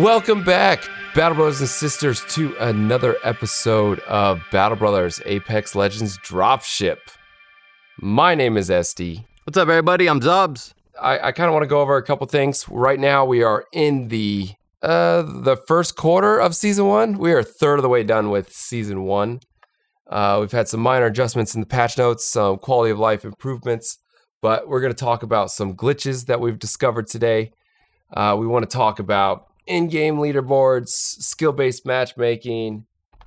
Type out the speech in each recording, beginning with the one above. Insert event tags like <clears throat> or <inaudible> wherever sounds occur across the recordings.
Welcome back, Battle Brothers and Sisters, to another episode of Battle Brothers Apex Legends Dropship. My name is Essdii. What's up, everybody? I'm Xobbes. I, I kind of want to go over a couple things. Right now, we are in the uh, the first quarter of season one. We are a third of the way done with season one. Uh, we've had some minor adjustments in the patch notes, some quality of life improvements, but we're going to talk about some glitches that we've discovered today. Uh, we want to talk about in-game leaderboards, skill-based matchmaking,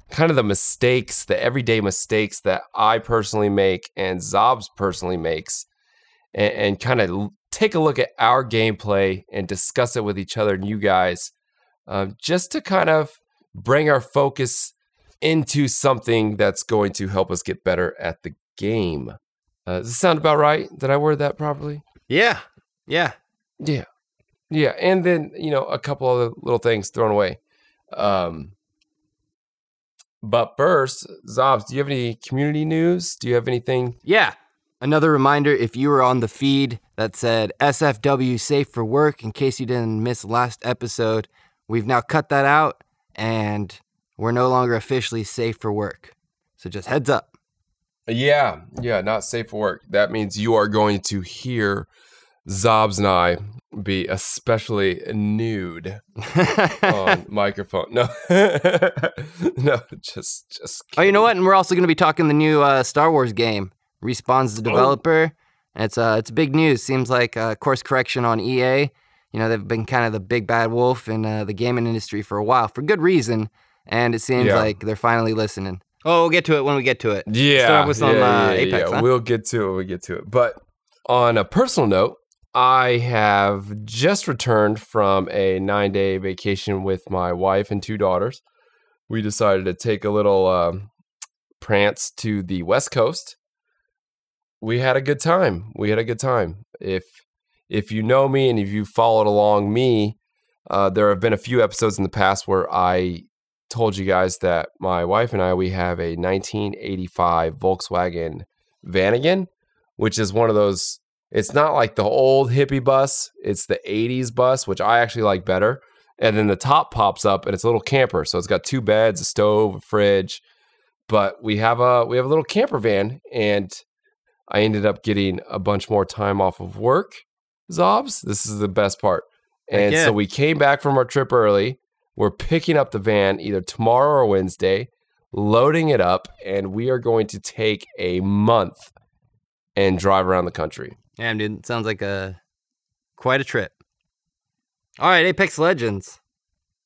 kind of the mistakes, the everyday mistakes that I personally make and Xobbes personally makes, and, and kind of take a look at our gameplay and discuss it with each other and you guys, um, just to kind of bring our focus into something that's going to help us get better at the game. Uh, does it sound about right? Did I word that properly? Yeah, yeah. Yeah. Yeah. And then, you know, a couple other little things thrown away. Um, but first, Xobbes, do you have any community news? Do you have anything? Yeah. Another reminder if you were on the feed that said SFW safe for work, in case you didn't miss last episode, we've now cut that out and we're no longer officially safe for work. So just heads up. Yeah. Yeah. Not safe for work. That means you are going to hear Xobbes and I be especially nude on <laughs> microphone. No, <laughs> no, just, just. Oh, you know what? And we're also going to be talking the new uh, Star Wars game. Respawn's the developer. And it's uh, it's big news. Seems like uh, course correction on EA. You know they've been kind of the big bad wolf in uh, the gaming industry for a while, for good reason. And it seems Yeah. like they're finally listening. Oh, we'll get to it when we get to it. Yeah, Start with some, yeah, yeah, Apex, yeah. huh? We'll get to it. when We get to it. But on a personal note, I have just returned from a nine-day vacation with my wife and two daughters. We decided to take a little um, prance to the West Coast. We had a good time. We had a good time. If if you know me and if you followed along me, uh, there have been a few episodes in the past where I told you guys that my wife and I we have a 1985 Volkswagen Vanagon, which is one of those. It's not like the old hippie bus; it's the 80s bus, which I actually like better. And then the top pops up, and it's a little camper. So it's got two beds, a stove, a fridge. But we have a we have a little camper van, and I ended up getting a bunch more time off of work. Xobbes, this is the best part. And so we came back from our trip early. We're picking up the van either tomorrow or Wednesday, loading it up, and we are going to take a month and drive around the country. Damn, dude, sounds like a quite a trip. All right, Apex Legends.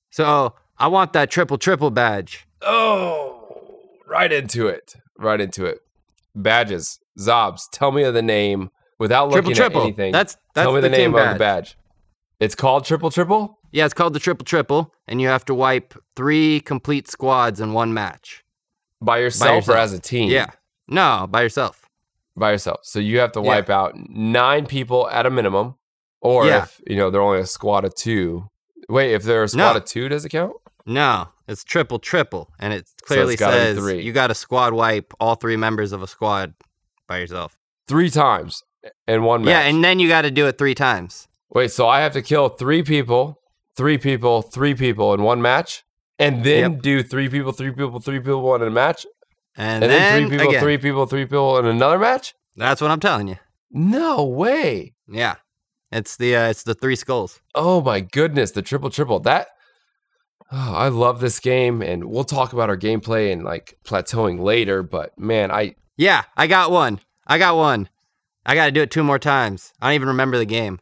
So I want that triple triple badge. Oh, right into it. Right into it. Badges. Xobbes, tell me the name without looking Triple at anything. That's that's tell me the, the, name team of the badge. It's called Triple Triple? Yeah, it's called the triple triple, and you have to wipe three complete squads in one match. By yourself, or yourself. as a team? Yeah, no, by yourself. By yourself. So you have to Yeah. wipe out nine people at a minimum, or Yeah. if you know they're only a squad of two. Wait, if they're a squad No. of two, does it count? No, it's triple triple, and it clearly gotta says three. you got to squad wipe all three members of a squad by yourself. Three times in one match. Yeah, and then you got to do it three times. wait, so I have to kill three people, three people, three people in one match, and then Yep. do three people, three people, three people in a match, And, and, then, three people, again. three people, three people in another match. That's what I'm telling you. No way. Yeah, it's the uh, it's the three skulls. Oh my goodness, the triple triple. That oh, I love this game, and we'll talk about our gameplay and like plateauing later. But man, I Yeah, I got one. I got one. I got to do it two more times. I don't even remember the game,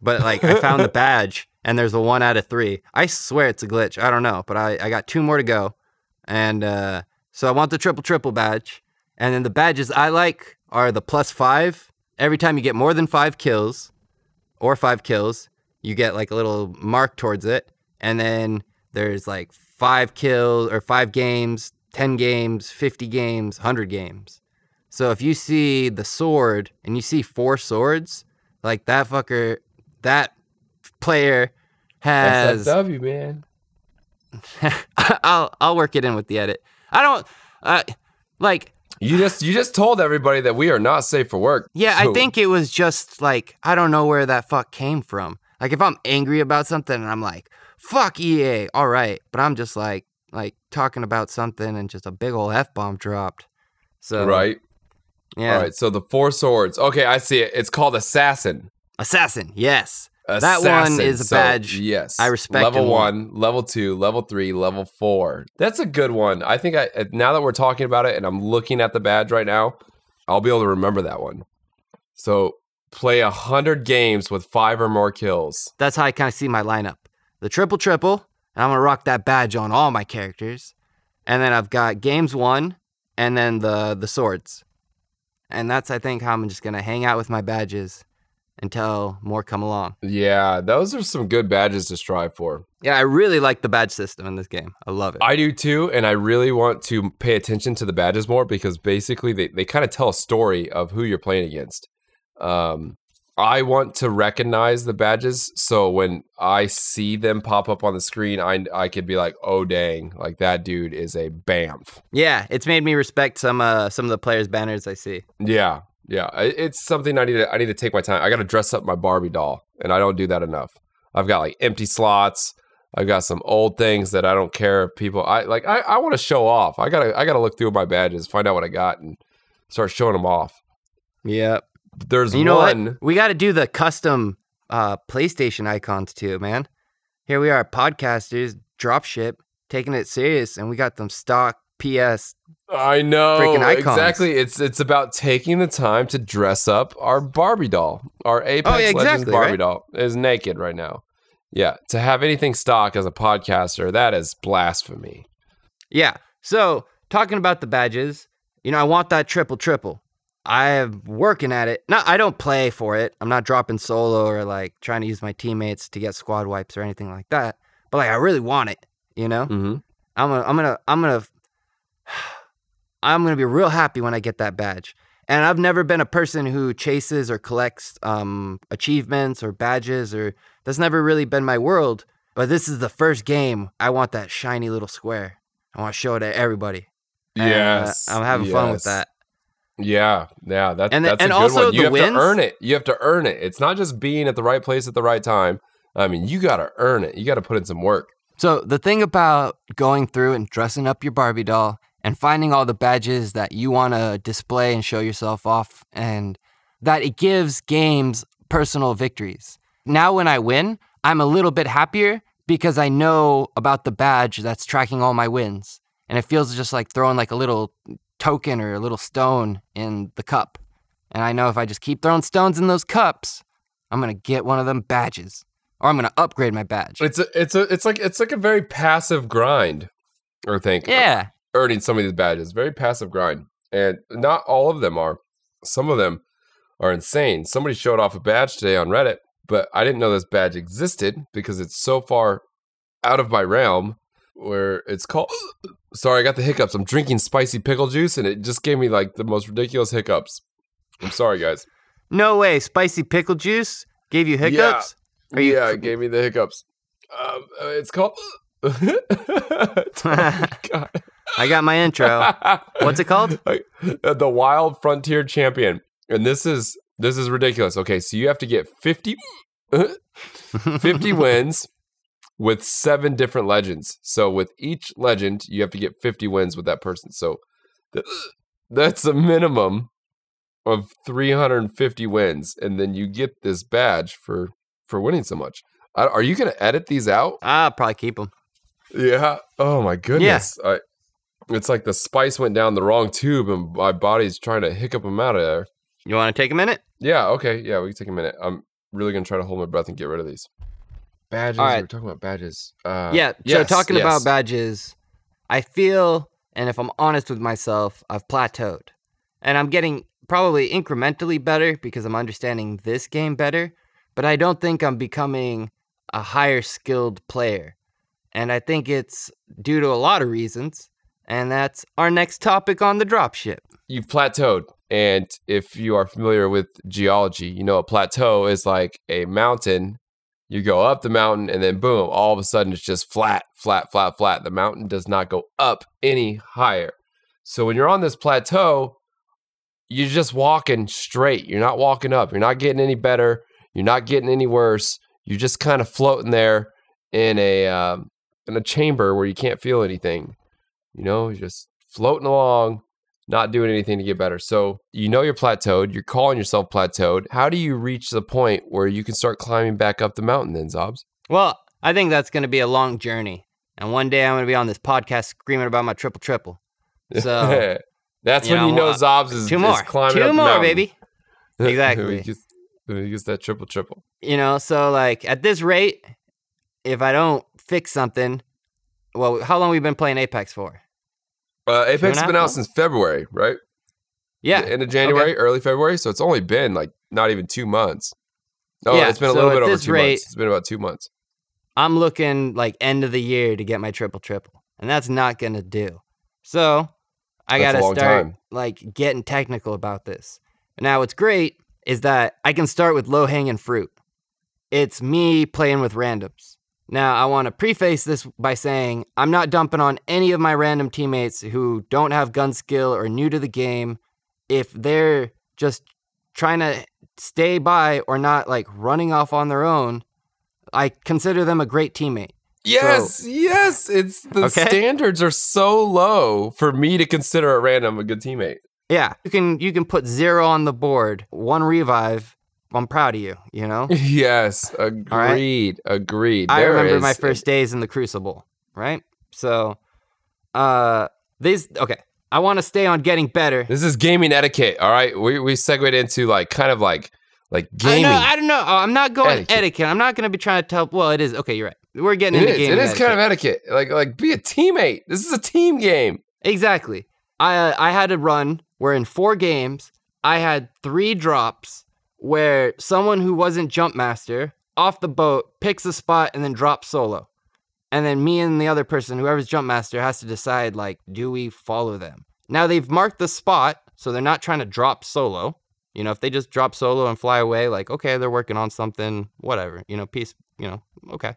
but like I found the <laughs> badge, and there's a one out of three. I swear it's a glitch. I don't know, but I I got two more to go, and uh, so I want the triple triple badge, and then the badges I like are the plus five. Every time you get more than five kills, or five kills, you get like a little mark towards it, and then there's like five kills or five games, ten games, fifty games, hundred games. So if you see the sword and you see four swords, like that fucker, that player has. SFW man. <laughs> I'll I'll work it in with the edit. I don't uh, like. You just you just told everybody that we are not safe for work. Yeah, So- I think it was just like I don't know where that fuck came from. Like if I'm angry about something and I'm like, fuck EA, all right. But I'm just like like talking about something and just a big old F bomb dropped. So right. yeah. All right. So the four swords. Okay, I see it. It's called assassin. Assassin, yes. That one is a So, badge Yes, I respect Level one, level two, level three, level four. That's a good one. I think I uh, now that we're talking about it and I'm looking at the badge right now, I'll be able to remember that one. So play a hundred games with five or more kills. That's how I kind of see my lineup. The triple triple, and I'm gonna rock that badge on all my characters. And then I've got games one, and then the the swords. And that's I think how I'm just gonna hang out with my badges until more come along. Yeah, those are some good badges to strive for. Yeah, I really like the badge system in this game. I love it. I do too, and I really want to pay attention to the badges more because basically they, they kind of tell a story of who you're playing against. Um, I want to recognize the badges, so when I see them pop up on the screen, I I could be like, "Oh dang, like that dude is a bamf." yeah, it's made me respect some uh some of the players' banners I see. Yeah, yeah, it's something I need to I need to take my time. I got to dress up my Barbie doll, and I don't do that enough. I've got like empty slots. I've got some old things that I don't care if people. I like. I, I want to show off. I gotta I gotta look through my badges, find out what I got, and start showing them off. Yep. There's You know what? We got to do the custom uh, PlayStation icons too, man. Here we are, podcasters, dropship, taking it serious, and we got them stock PS. I know freaking icons. exactly. It's it's about taking the time to dress up our Barbie doll. Our Apex Oh, yeah, Legends Barbie right? doll is naked right now. Yeah, to have anything stock as a podcaster, that is blasphemy. Yeah. So talking about the badges, you know, I want that triple triple. I'm working at it. No, I don't play for it. I'm not dropping solo or like trying to use my teammates to get squad wipes or anything like that. But like, I really want it. You know. hmm I'm gonna, I'm gonna, I'm gonna, I'm gonna be real happy when I get that badge. And I've never been a person who chases or collects um, achievements or badges, or that's never really been my world. But this is the first game I want that shiny little square. I want to show it to everybody. And, uh, Yes, I'm having fun with that. Yeah, yeah, that, And that's and a good also one. You the have wins- to earn it. You have to earn it. It's not just being at the right place at the right time. I mean, you got to earn it. You got to put in some work. So the thing about going through and dressing up your Barbie doll and finding all the badges that you want to display and show yourself off and that it gives games personal victories. Now when I win, I'm a little bit happier because I know about the badge that's tracking all my wins. And it feels just like throwing like a little token or a little stone in the cup. And I know if I just keep throwing stones in those cups, I'm going to get one of them badges or I'm going to upgrade my badge. It's a, it's a, it's like it's like a very passive grind, or think. Yeah. Earning some of these badges. Very passive grind. And not all of them are. Some of them are insane. Somebody showed off a badge today on Reddit, but I didn't know this badge existed because it's so far out of my realm where it's called <gasps> Sorry, I got the hiccups. I'm drinking spicy pickle juice and it just gave me like the most ridiculous hiccups. I'm sorry, guys. No way. Spicy pickle juice gave you hiccups? Are you- yeah, it gave me the hiccups. Um, uh, it's called <laughs> <laughs> God. I got my intro. What's it called? <laughs> Uh, the Wild Frontier Champion, and this is this is ridiculous. Okay, so you have to get 50, <laughs> 50 <laughs> wins with seven different legends. So with each legend, you have to get fifty wins with that person. So th- <clears throat> that's a minimum of three hundred and fifty wins, and then you get this badge for for winning so much. Are you going to edit these out? I'll probably keep them. Yeah. Oh my goodness. I, it's like the spice went down the wrong tube and my body's trying to hiccup them out of there. You want to take a minute? Yeah. Okay. Yeah. We can take a minute. I'm really gonna try to hold my breath and get rid of these badges. All right. We're talking about badges. Uh, yeah. So yes, talking yes. about badges, I feel, and if I'm honest with myself, I've plateaued. And I'm getting probably incrementally better because I'm understanding this game better, but I don't think I'm becoming a higher skilled player. And I think it's due to a lot of reasons. And that's our next topic on the dropship. you've plateaued. And if you are familiar with geology, you know a plateau is like a mountain. You go up the mountain and then boom, all of a sudden it's just flat, flat, flat, flat. The mountain does not go up any higher. So when you're on this plateau, you're just walking straight. You're not walking up. You're not getting any better. You're not getting any worse. you're just kind of floating there in a um, in a chamber where you can't feel anything. You know, you're just floating along, not doing anything to get better. So you know you're plateaued. You're calling yourself plateaued. How do you reach the point where you can start climbing back up the mountain? Then, Xobbes. Well, I think that's going to be a long journey, and one day I'm going to be on this podcast screaming about my triple triple. <laughs> So that's you when you know, know uh, Xobbes is, two is more, climbing two up more, mountain. baby. <laughs> Exactly. when, he gets, when he gets that triple triple. You know, so like at this rate, if I don't fix something, well, how long we been playing Apex for? Uh, Apex has been out since February, right? Yeah, The end of January, early February. So it's only been like not even two months. No, Yeah, it's been a so little bit over two rate- months. It's been about two months. I'm looking like end of the year to get my triple triple, and that's not gonna do. So I That's gotta start time. like getting technical about this. Now, what's great is that I can start with low hanging fruit. It's me playing with randoms. Now, I want to preface this by saying I'm not dumping on any of my random teammates who don't have gun skill or new to the game. If they're just trying to stay by or not like running off on their own, I consider them a great teammate. Yes, yes. It's the Okay. standards are so low for me to consider a random a good teammate. Yeah, you can you can put zero on the board, one revive. I'm proud of you. You know, <laughs> Yes, right. agreed, agreed. I There remember my is- first days in the Crucible. Right, so uh, these okay. I want to stay on getting better. This is gaming etiquette. All right, we we segued into like kind of like like gaming. I know. I don't know. I'm not going Etiquette. etiquette. I'm not going to be trying to tell. Well, it is okay. You're right. We're getting it into is. gaming. It is kind of etiquette. etiquette. Like like be a teammate. This is a team game. exactly. I uh, I had a run where in four games I had three drops where someone who wasn't jump master off the boat picks a spot and then drops solo. And then me and the other person, whoever's jump master, has to decide like, do we follow them? Now they've marked the spot, so they're not trying to drop solo. You know, if they just drop solo and fly away, like, okay, they're working on something, whatever, you know, peace, you know, okay.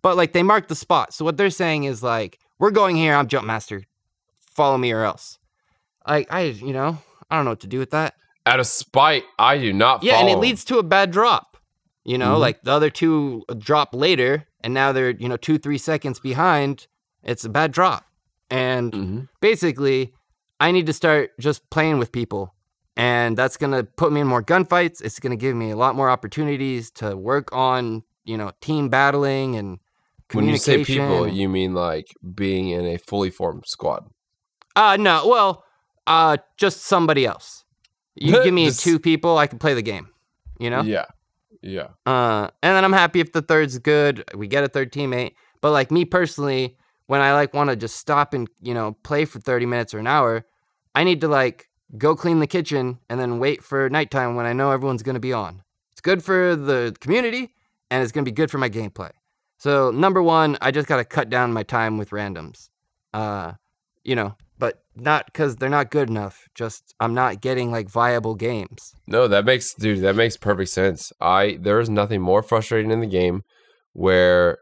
But like they marked the spot. So what they're saying is like, we're going here, I'm jump master. Follow me or else. Like I, you know, I don't know what to do with that. Out of spite, I do not. Yeah, and it leads to a bad drop. You know, Mhm. like the other two drop later, and now they're you know two three seconds behind. It's a bad drop, and Mhm. basically, I need to start just playing with people, and that's gonna put me in more gunfights. It's gonna give me a lot more opportunities to work on you know team battling and When you say people, you mean like being in a fully formed squad. uh no, well, uh just somebody else. You give me <laughs> Just- two people, I can play the game. You know. Yeah, yeah. Uh, and then I'm happy if the third's good. We get a third teammate. But like me personally, when I like want to just stop and you know play for 30 minutes or an hour, I need to like go clean the kitchen and then wait for nighttime when I know everyone's gonna be on. It's good for the community and it's gonna be good for my gameplay. So number one, I just gotta cut down my time with randoms. Uh, you know, but not because they're not good enough. Just I'm not getting like viable games. No, that makes dude, that makes perfect sense. I there is nothing more frustrating in the game where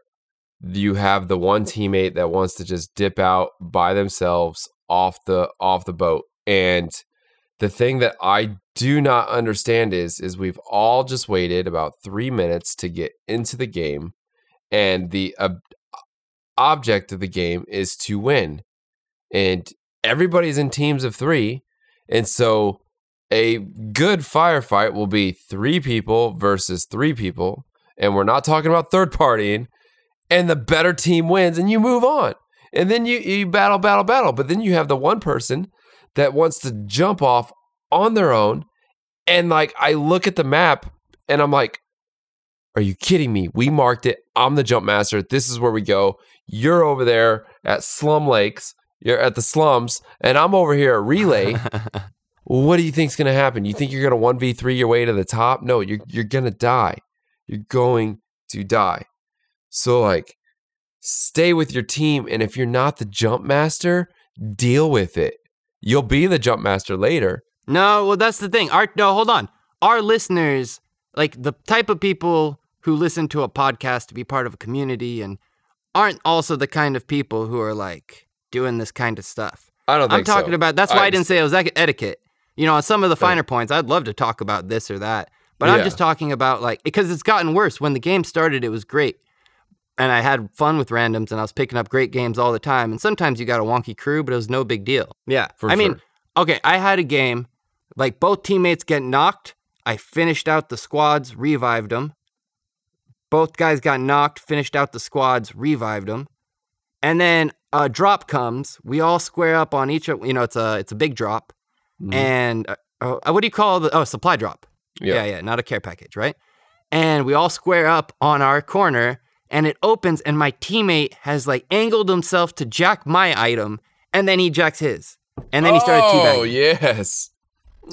you have the one teammate that wants to just dip out by themselves off the off the boat. And the thing that I do not understand is is we've all just waited about 3 minutes to get into the game and the ob- object of the game is to win. And everybody's in teams of 3 and so a good firefight will be three people versus three people, and we're not talking about third partying, and the better team wins, and you move on. And then you, you battle, battle, battle. But then you have the one person that wants to jump off on their own. And like, I look at the map and I'm like, are you kidding me? We marked it. I'm the jump master. This is where we go. You're over there at Slum Lakes. You're at the slums, and I'm over here at Relay. <laughs> What do you think's going to happen? You think you're going to 1v3 your way to the top? No, you're you're going to die. You're going to die. So like stay with your team and if you're not the jump master, deal with it. You'll be the jump master later. No, well, that's the thing. Our no, hold on. Our listeners, like the type of people who listen to a podcast to be part of a community, and aren't also the kind of people who are like doing this kind of stuff. I don't think I'm talking so. about. That's why I, I- didn't say it was etiquette. You know, on some of the finer points, I'd love to talk about this or that. But I'm just talking about like because it's gotten worse. When the game started, it was great. And I had fun with randoms and I was picking up great games all the time. And sometimes you got a wonky crew, but it was no big deal. Yeah. For I mean, okay, I had a game like both teammates get knocked. I finished out the squads, revived them. Both guys got knocked, finished out the squads, revived them. And then a drop comes. We all square up on each of, you know, it's a it's a big drop. Mhm. And uh, oh, what do you call the oh, supply drop? yeah. Yeah, yeah, not a care package, right? And we all square up on our corner and it opens and my teammate has like angled himself to jack my item and then he jacks his. And then he started to Oh yes.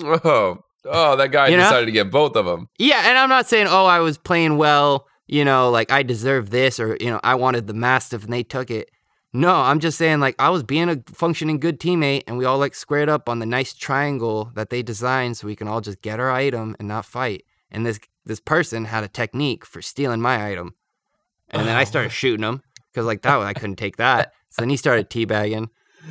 Oh, oh, that guy You know? decided to get both of them. Yeah, and I'm not saying, oh, I was playing well, you know, like I deserve this or, you know, I wanted the Mastiff and they took it. No, I'm just saying, like, I was being a functioning good teammate and we all like squared up on the nice triangle that they designed so we can all just get our item and not fight. And this this person had a technique for stealing my item. And then I Oh. started shooting him because, like, that I couldn't take that. <laughs> So then he started teabagging.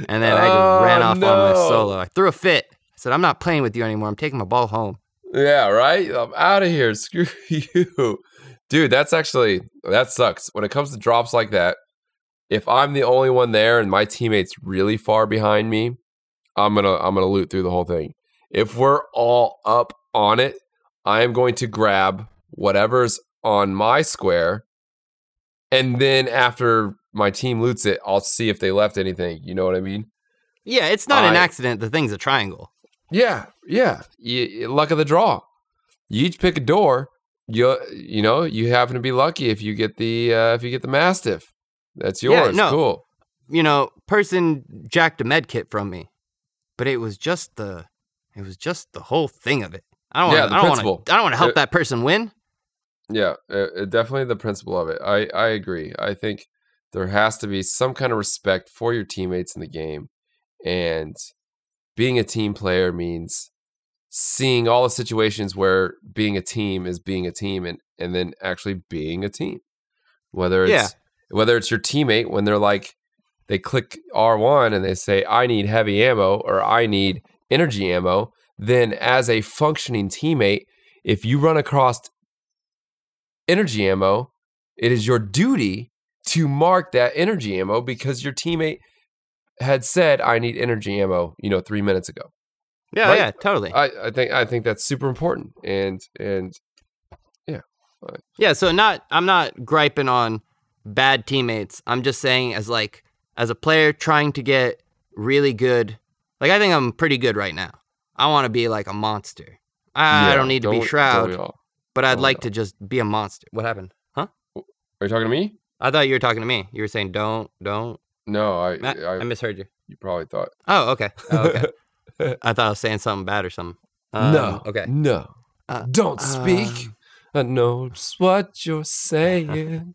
And then I just Oh, ran off on my solo. I threw a fit. I said, I'm not playing with you anymore. I'm taking my ball home. Yeah, right. I'm out of here. <laughs> Screw you, dude. That's actually that sucks. When it comes to drops like that, if I'm the only one there and my teammate's really far behind me, I'm gonna I'm gonna loot through the whole thing. If we're all up on it, I am going to grab whatever's on my square, and then after my team loots it, I'll see if they left anything. You know what I mean? Yeah, it's not an accident. The thing's a triangle. Yeah, yeah. You, luck of the draw. You each pick a door. You you know you happen to be lucky if you get the uh, if you get the mastiff. That's Yeah, yours. no. Cool. you know, person jacked a med kit from me, but it was just the, it was just the whole thing of it. I don't want. Yeah, the I don't principle. want. I don't want to help Uh, that person win. Yeah, uh, uh, definitely the principle of it. I I agree. I think there has to be some kind of respect for your teammates in the game, and being a team player means seeing all the situations where being a team is being a team, and and then actually being a team. Whether it's Yeah. Whether it's your teammate when they're like they click R1 and they say I need heavy ammo or I need energy ammo, then as a functioning teammate, if you run across energy ammo, it is your duty to mark that energy ammo because your teammate had said I need energy ammo, you know, 3 minutes ago. Yeah, right. yeah, totally. I, I think I think that's super important and and yeah. yeah, so not. I'm not griping on bad teammates. I'm just saying, as like, as a player trying to get really good. Like, I think I'm pretty good right now. I want to be like a monster. I, I don't need to be don't- shroud, we all? but I'd don't like to just be a monster. What happened? Huh? Are you talking to me? I thought you were talking to me. You were saying don't, don't. No, I I, I misheard you. you probably thought. Oh, okay. <laughs> Oh, okay. I thought I was saying something bad or something. Um, no. Okay. No. Uh, Don't speak. I know just what you're saying.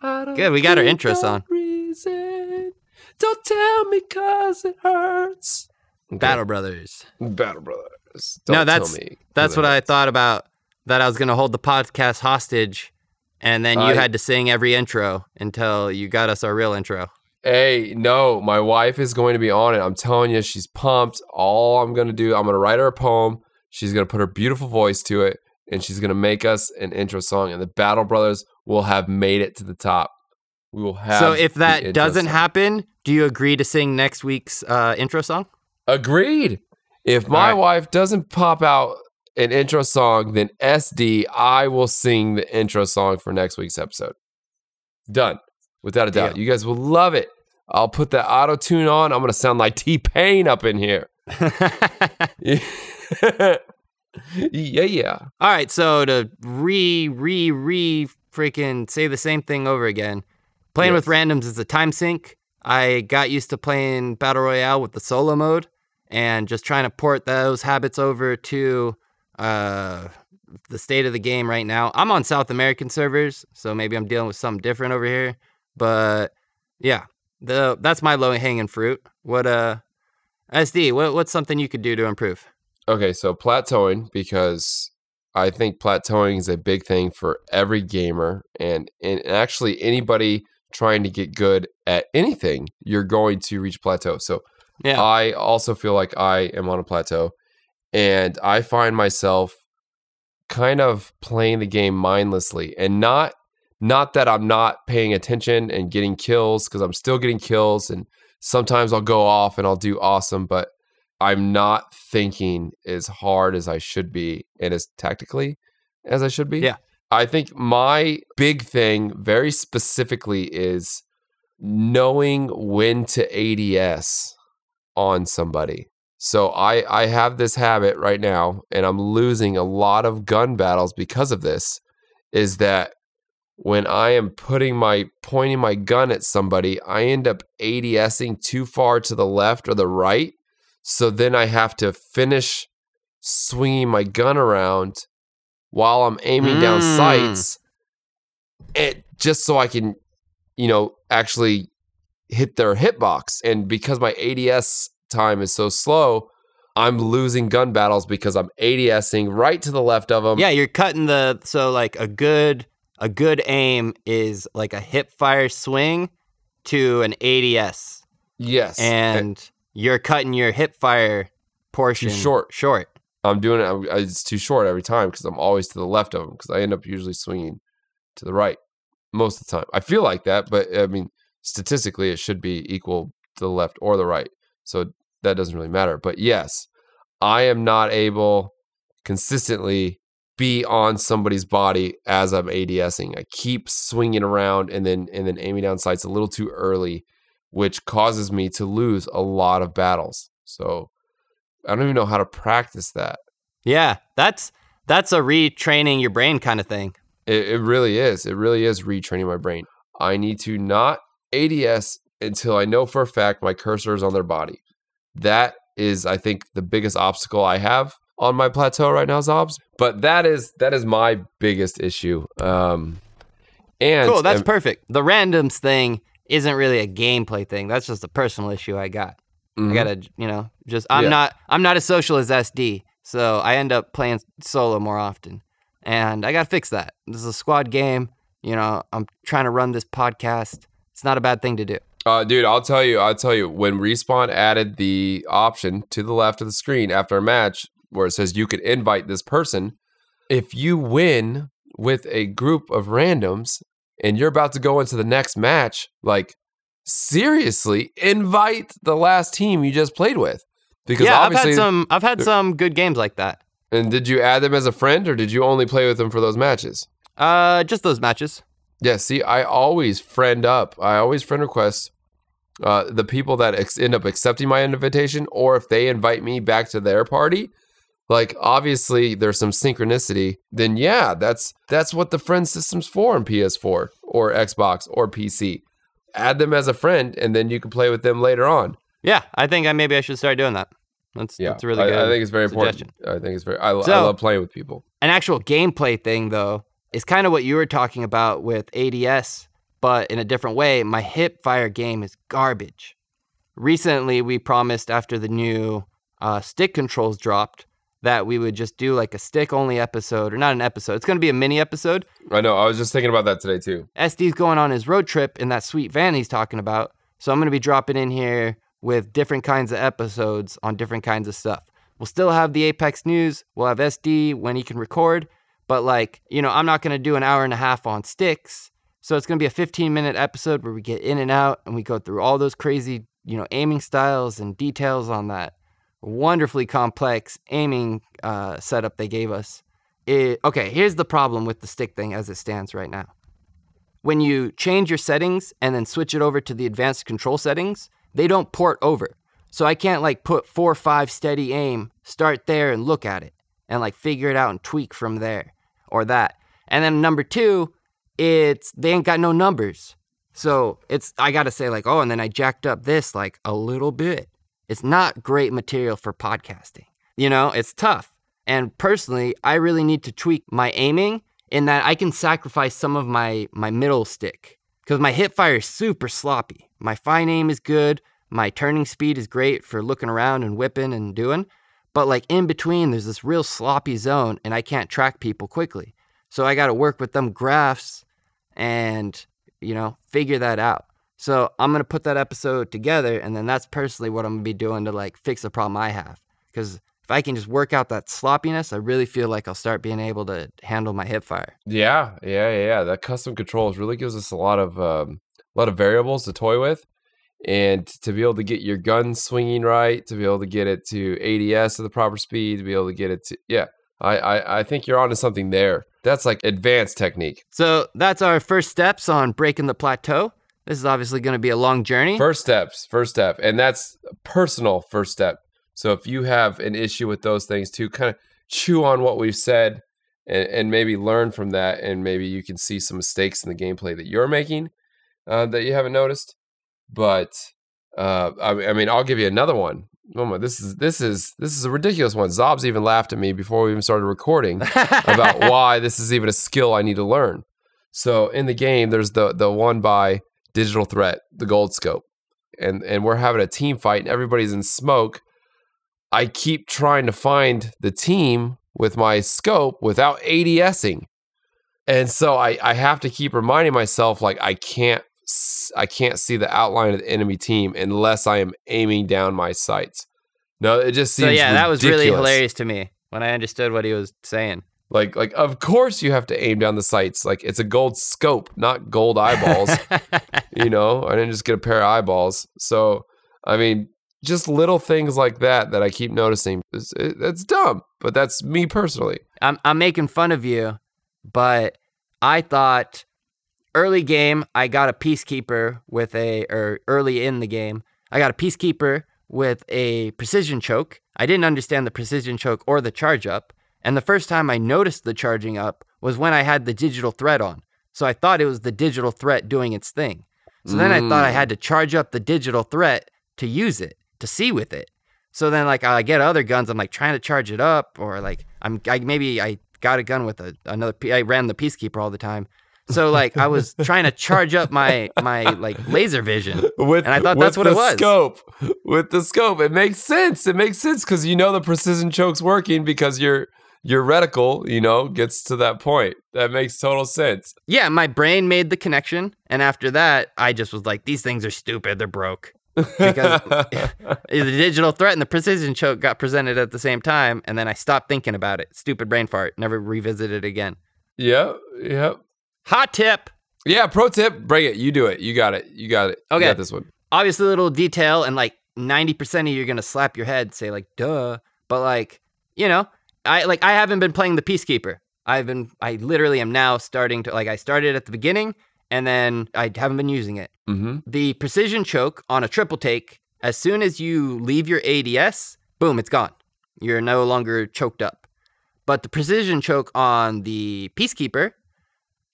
I don't Good, we got our need intro song. Reason. Don't tell me cause it hurts. Battle Brothers. Battle Brothers. No, Don't that's- tell me 'cause That's what I thought about. That I was going to hold the podcast hostage, and then you I- had to sing every intro until you got us our real intro. Hey, no, my wife is going to be on it. I'm telling you, she's pumped. All I'm going to do, I'm going to write her a poem. She's going to put her beautiful voice to it, and she's going to make us an intro song. And the Battle Brothers will have made it to the top. We will have. so if that doesn't song. happen, do you agree to sing next week's uh, intro song? agreed. If my Alright. wife doesn't pop out an intro song, then Essdii, I will sing the intro song for next week's episode. Done, without a doubt. You guys will love it. I'll put that auto tune on. I'm gonna sound like T Pain up in here. <laughs> <laughs> yeah, yeah. All right, so to re re re freaking say the same thing over again. Playing with randoms is a time sink. I got used to playing battle royale with the solo mode and just trying to port those habits over to uh, the state of the game right now. I'm on South American servers, so maybe I'm dealing with something different over here. But yeah, the that's my low hanging fruit. What uh, Essdii? What what's something you could do to improve? Okay, so plateauing because I think plateauing is a big thing for every gamer and, and actually anybody trying to get good at anything, you're going to reach plateau. So Yeah. I also feel like I am on a plateau and I find myself kind of playing the game mindlessly and not not that I'm not paying attention and getting kills because I'm still getting kills and sometimes I'll go off and I'll do awesome, but I'm not thinking as hard as I should be and as tactically as I should be. Yeah. I think my big thing very specifically is knowing when to ADS on somebody. So I I have this habit right now and I'm losing a lot of gun battles because of this is that when I am putting my pointing my gun at somebody, I end up ADSing too far to the left or the right. So then I have to finish swinging my gun around while I'm aiming down Mm. sights, it just so I can, you know, actually hit their hitbox. And because my ADS time is so slow, I'm losing gun battles because I'm ADSing right to the left of them. Yeah, you're cutting the so like a good a good aim is like a hip fire swing to an ADS, Yes. and you're cutting your hip fire portion short. Short. I'm doing it. I'm- It's too short every time because I'm always to the left of them because I end up usually swinging to the right most of the time. I feel like that, but I mean, statistically, it should be equal to the left or the right. So that doesn't really matter. But yes, I am not able consistently be on somebody's body as I'm ADSing. I keep swinging around and then and then aiming down sights a little too early, which causes me to lose a lot of battles. So I don't even know how to practice that. Yeah, that's that's a retraining your brain kind of thing. It, it really is. It really is retraining my brain. I need to not ADS until I know for a fact my cursor is on their body. That is, I think, the biggest obstacle I have on my plateau right now, Xobbes. But that is that is my biggest issue. Um, and Cool, that's and- perfect. The randoms thing isn't really a gameplay thing. That's just a personal issue I got. I mhm. gotta, you know, just I'm Yeah. not I'm not as social as Essdii, so I end up playing solo more often, and I gotta fix that. This is a squad game. You know, I'm trying to run this podcast. It's not a bad thing to do. Uh, dude, I'll tell you, I'll tell you, when Respawn added the option to the left of the screen after a match where it says you could invite this person, if you win with a group of randoms and you're about to go into the next match, like seriously, invite the last team you just played with. Because yeah, I've obviously, had some I've had some good games like that. and did you add them as a friend or did you only play with them for those matches? Uh, just those matches. Yeah, see, I always friend up. I always friend request uh, the people that ex- end up accepting my invitation, or if they invite me back to their party. Like, obviously, there's some synchronicity. Then, yeah, that's that's what the friend system's for in PS4 or Xbox or PC. Add them as a friend, and then you can play with them later on. Yeah, I think I maybe I should start doing that. That's Yeah, that's really good. I think it's very suggestion. important. I think it's very. I, I love playing with people. an actual gameplay thing though is kind of what you were talking about with ADS, but in a different way. My hip fire game is garbage. Recently, we promised after the new uh, stick controls dropped that we would just do like a stick only episode, or not an episode. It's going to be a mini episode. I know. I was just thinking about that today too. Essdii's going on his road trip in that sweet van he's talking about. So I'm going to be dropping in here with different kinds of episodes on different kinds of stuff. We'll still have the Apex news. We'll have Essdii when he can record. But, like, you know, I'm not going to do an hour and a half on sticks. So it's going to be a 15 minute episode where we get in and out and we go through all those crazy, you know, aiming styles and details on that wonderfully complex aiming uh, setup they gave us. It, okay, here's the problem with the stick thing as it stands right now when you change your settings and then switch it over to the advanced control settings, they don't port over. So I can't like put four five steady aim, start there and look at it and like figure it out and tweak from there or that. And then number two, it's they ain't got no numbers. So it's I gotta say, like, oh, and then I jacked up this like a little bit. It's not great material for podcasting. You know, it's tough. And personally, I really need to tweak my aiming in that I can sacrifice some of my my middle stick because my hip fire is super sloppy. My fine aim is good. My turning speed is great for looking around and whipping and doing. But like in between, there's this real sloppy zone, and I can't track people quickly. So I got to work with them graphs and you know figure that out. So I'm gonna put that episode together, and then that's personally what I'm gonna be doing to like fix the problem I have. Because if I can just work out that sloppiness, I really feel like I'll start being able to handle my hip fire. Yeah, yeah, yeah. That custom controls really gives us a lot of um, a lot of variables to toy with, and to be able to get your gun swinging right, to be able to get it to ADS at the proper speed, to be able to get it to yeah. I I, I think you're onto something there. That's like advanced technique. So that's our first steps on breaking the plateau. This is obviously going to be a long journey. First steps, first step, and that's a personal first step. So if you have an issue with those things too, kind of chew on what we've said and, and maybe learn from that, and maybe you can see some mistakes in the gameplay that you're making uh, that you haven't noticed. But uh, I, I mean, I'll give you another one. Oh my, this is this is this is a ridiculous one. Xobbes even laughed at me before we even started recording about <laughs> why this is even a skill I need to learn. So in the game, there's the the one by Digital Threat, the gold scope, and and we're having a team fight, and everybody's in smoke. I keep trying to find the team with my scope without ADSing, and so I I have to keep reminding myself like I can't I can't see the outline of the enemy team unless I am aiming down my sights. No, it just seems so yeah, that was really hilarious to me when I understood what he was saying. Like, like, of course you have to aim down the sights. Like, it's a gold scope, not gold eyeballs. <laughs> you know, I didn't just get a pair of eyeballs. So, I mean, just little things like that that I keep noticing. It's, it, it's dumb, but that's me personally. I'm I'm making fun of you, but I thought early game I got a peacekeeper with a or early in the game I got a peacekeeper with a precision choke. I didn't understand the precision choke or the charge up, and the first time I noticed the charging up was when I had the digital threat on. So I thought it was the digital threat doing its thing. So then I thought I had to charge up the digital threat to use it, to see with it. So then like I get other guns, I'm like trying to charge it up, or like I'm I, maybe I got a gun with a, another. I ran the peacekeeper all the time, so like I was trying to charge up my my like laser vision. With, And I thought that's what it was. With the scope with the scope, it makes sense. It makes sense because you know the precision choke's working because your your reticle, you know, gets to that point. That makes total sense. Yeah, my brain made the connection, and after that, I just was like, these things are stupid. They're broke. Because <laughs> the digital threat and the precision choke got presented at the same time, and then I stopped thinking about it. Stupid brain fart. Never revisited it again. Yep, yep. Hot tip. Yeah, pro tip, bring it. You do it. You got it. You got it. You Okay. got this one. obviously a little detail and like 90% of you are gonna slap your head say like duh but like you know i like i haven't been playing the peacekeeper. I've been i literally am now starting to like i started at the beginning and then i haven't been using it. Mm-hmm. the precision choke on a triple take as soon as you leave your ads boom it's gone. You're no longer choked up. But the precision choke on the peacekeeper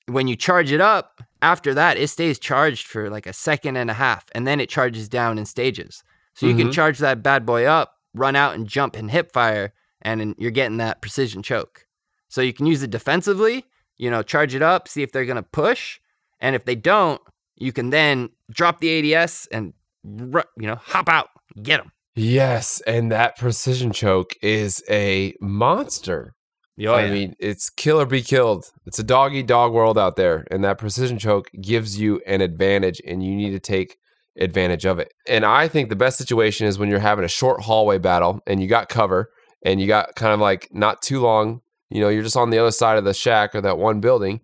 when you charge it up after that it stays charged for like a second and a half and then it charges down in stages. So you can Mhm. charge that bad boy up run out and jump and hip fire and you're getting that precision choke so you can use it defensively you know charge it up see if they're going to push and if they don't you can then drop the ads and you know hop out get them Yes, and that precision choke is a monster. Oh, I mean, it's kill or be killed. It's a dog eat dog world out there, and that precision choke gives you an advantage, and you need to take advantage of it. And I think the best situation is when you're having a short hallway battle and you got cover, and you got kind of like not too long. You know, you're just on the other side of the shack or that one building.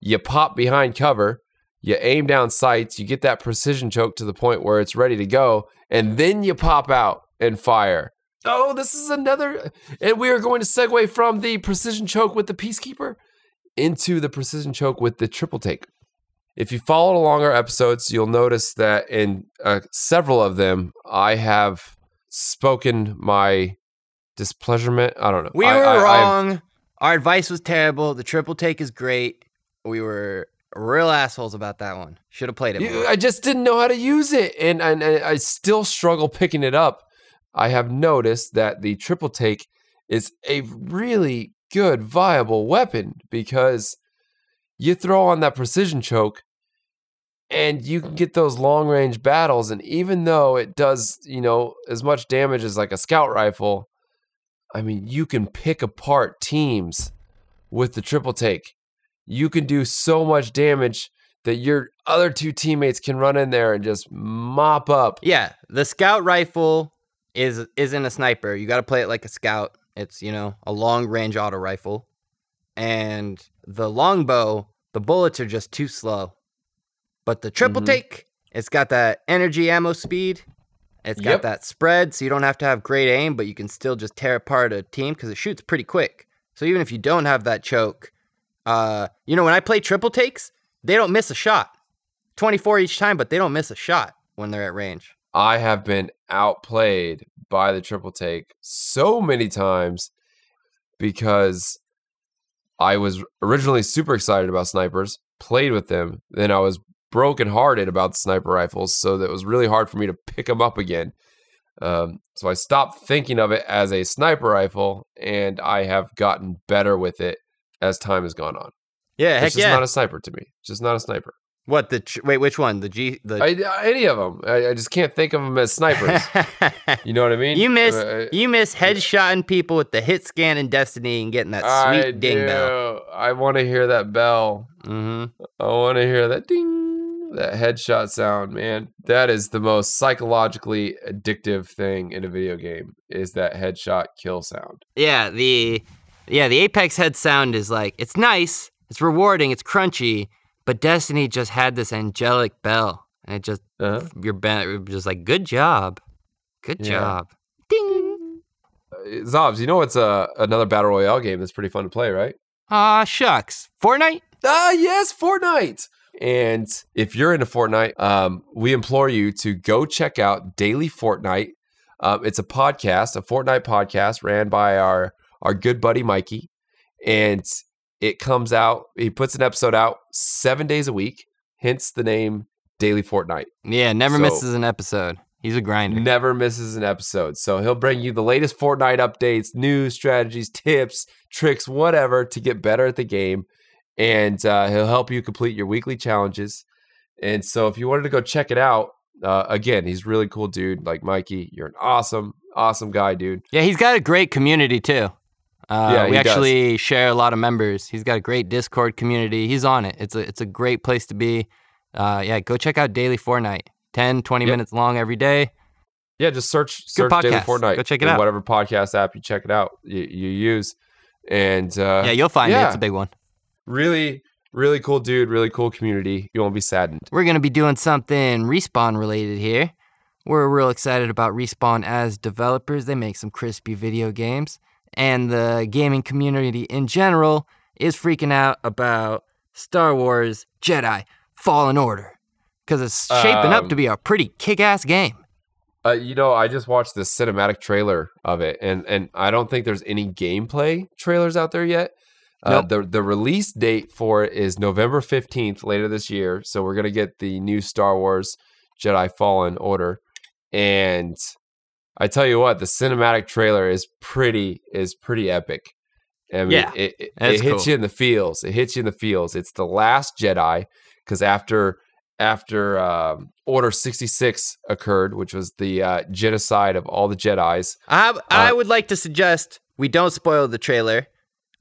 You pop behind cover, you aim down sights, you get that precision choke to the point where it's ready to go, and then you pop out and fire. Oh, this is another. And we are going to segue from the precision choke with the Peacekeeper into the precision choke with the triple take. If you followed along our episodes, you'll notice that in uh, several of them, I have spoken my displeasurement. I don't know. we I- were I- I've- wrong our advice was terrible the triple take is great we were real assholes about that one should have played it You-. I just didn't know how to use it, and, and, and I still struggle picking it up. I have noticed that the triple take is a really good, viable weapon because you throw on that precision choke, and you can get those long range battles. And even though it does, you know, as much damage as like a scout rifle, I mean, you can pick apart teams with the triple take. You can do so much damage that your other two teammates can run in there and just mop up. Yeah, the scout rifle is isn't a sniper. You got to play it like a scout. It's you know a long range auto rifle, and the longbow, the bullets are just too slow. But the triple Mhm. take, it's got that energy ammo speed. It's got Yep. that spread, so you don't have to have great aim, but you can still just tear apart a team because it shoots pretty quick. So even if you don't have that choke, uh, you know when I play triple takes, they don't miss a shot. Twenty four each time, but they don't miss a shot when they're at range. I have been outplayed by the triple take so many times because I was originally super excited about snipers, played with them, then I was brokenhearted about the sniper rifles, so that it was really hard for me to pick them up again. Um, so I stopped thinking of it as a sniper rifle, and I have gotten better with it as time has gone on. Yeah, heck it's just yeah. not a sniper to me. It's Just not a sniper. what the ch- wait? Which one? The G the. I, any of them. I, I just can't think of them as snipers. <laughs> You know what I mean? you miss Uh, you miss headshotting people with the hit scan in Destiny and getting that sweet I ding do. bell. I want to hear that bell. Mm-hmm. I want to hear that ding, that headshot sound, man. That is the most psychologically addictive thing in a video game is that headshot kill sound. Yeah, the yeah the Apex head sound is like it's nice, it's rewarding, it's crunchy, but Destiny just had this angelic bell, and it just Uh-huh. you're ba- just like good job, good Yeah. job, ding. Uh, Xobbes, you know it's uh, another battle royale game that's pretty fun to play, right? Ah shucks, Fortnite. Ah, yes, Fortnite. And if you're into Fortnite, um, we implore you to go check out Daily Fortnite. Um, it's a podcast, a Fortnite podcast ran by our our good buddy Mikey, and it comes out. He puts an episode out seven days a week. Hence the name Daily Fortnite. Yeah, never So- misses an episode. He's a grinder. Never misses an episode. So he'll bring you the latest Fortnite updates, news, strategies, tips, tricks, whatever to get better at the game. And uh, he'll help you complete your weekly challenges. And so if you wanted to go check it out, uh, again, he's really cool dude. Like Mikey, you're an awesome, awesome guy, dude. Yeah, he's got a great community too. Uh, Yeah, we he does. actually share a lot of members. He's got a great Discord community. He's on it. It's a it's a great place to be. Uh, yeah, go check out Daily Fortnite. 10, 20 Yep. minutes long every day. Yeah, just search Good search Daily. Fortnite. Go check it out. Whatever podcast app you check it out, you, you use. And uh, yeah, you'll find it. It's a big one. Really, really cool dude, really cool community. You won't be saddened. We're gonna be doing something respawn related here. We're real excited about Respawn as developers. They make some crispy video games, and the gaming community in general is freaking out about Star Wars Jedi Fallen Order because it's shaping up Um, to be a pretty kick-ass game. Uh, you know, I just watched the cinematic trailer of it, and and I don't think there's any gameplay trailers out there yet. Uh, the the release date for it is November fifteenth, later this year. So we're gonna get the new Star Wars Jedi Fallen Order, and I tell you what, the cinematic trailer is pretty is pretty epic. I mean, Yeah, it, it, it hits cool. you in the feels. It hits you in the feels. It's the last Jedi because after after um, Order sixty six occurred, which was the uh, genocide of all the Jedi's. I I Uh, would like to suggest we don't spoil the trailer.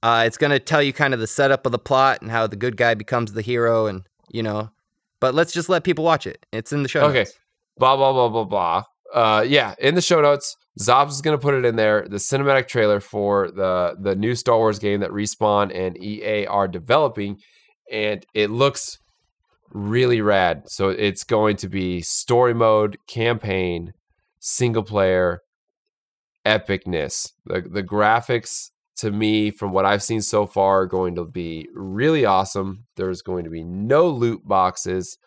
Uh, it's gonna tell you kind of the setup of the plot and how the good guy becomes the hero, and you know. But let's just let people watch it. It's in the show. Okay. notes. Blah blah blah blah blah. Uh, yeah, in the show notes, Xobbes is gonna put it in there. The cinematic trailer for the the new Star Wars game that Respawn and EA are developing, and it looks really rad. So it's going to be story mode, campaign, single player, epicness. The the graphics to me, from what I've seen so far, are going to be really awesome. There's going to be no loot boxes.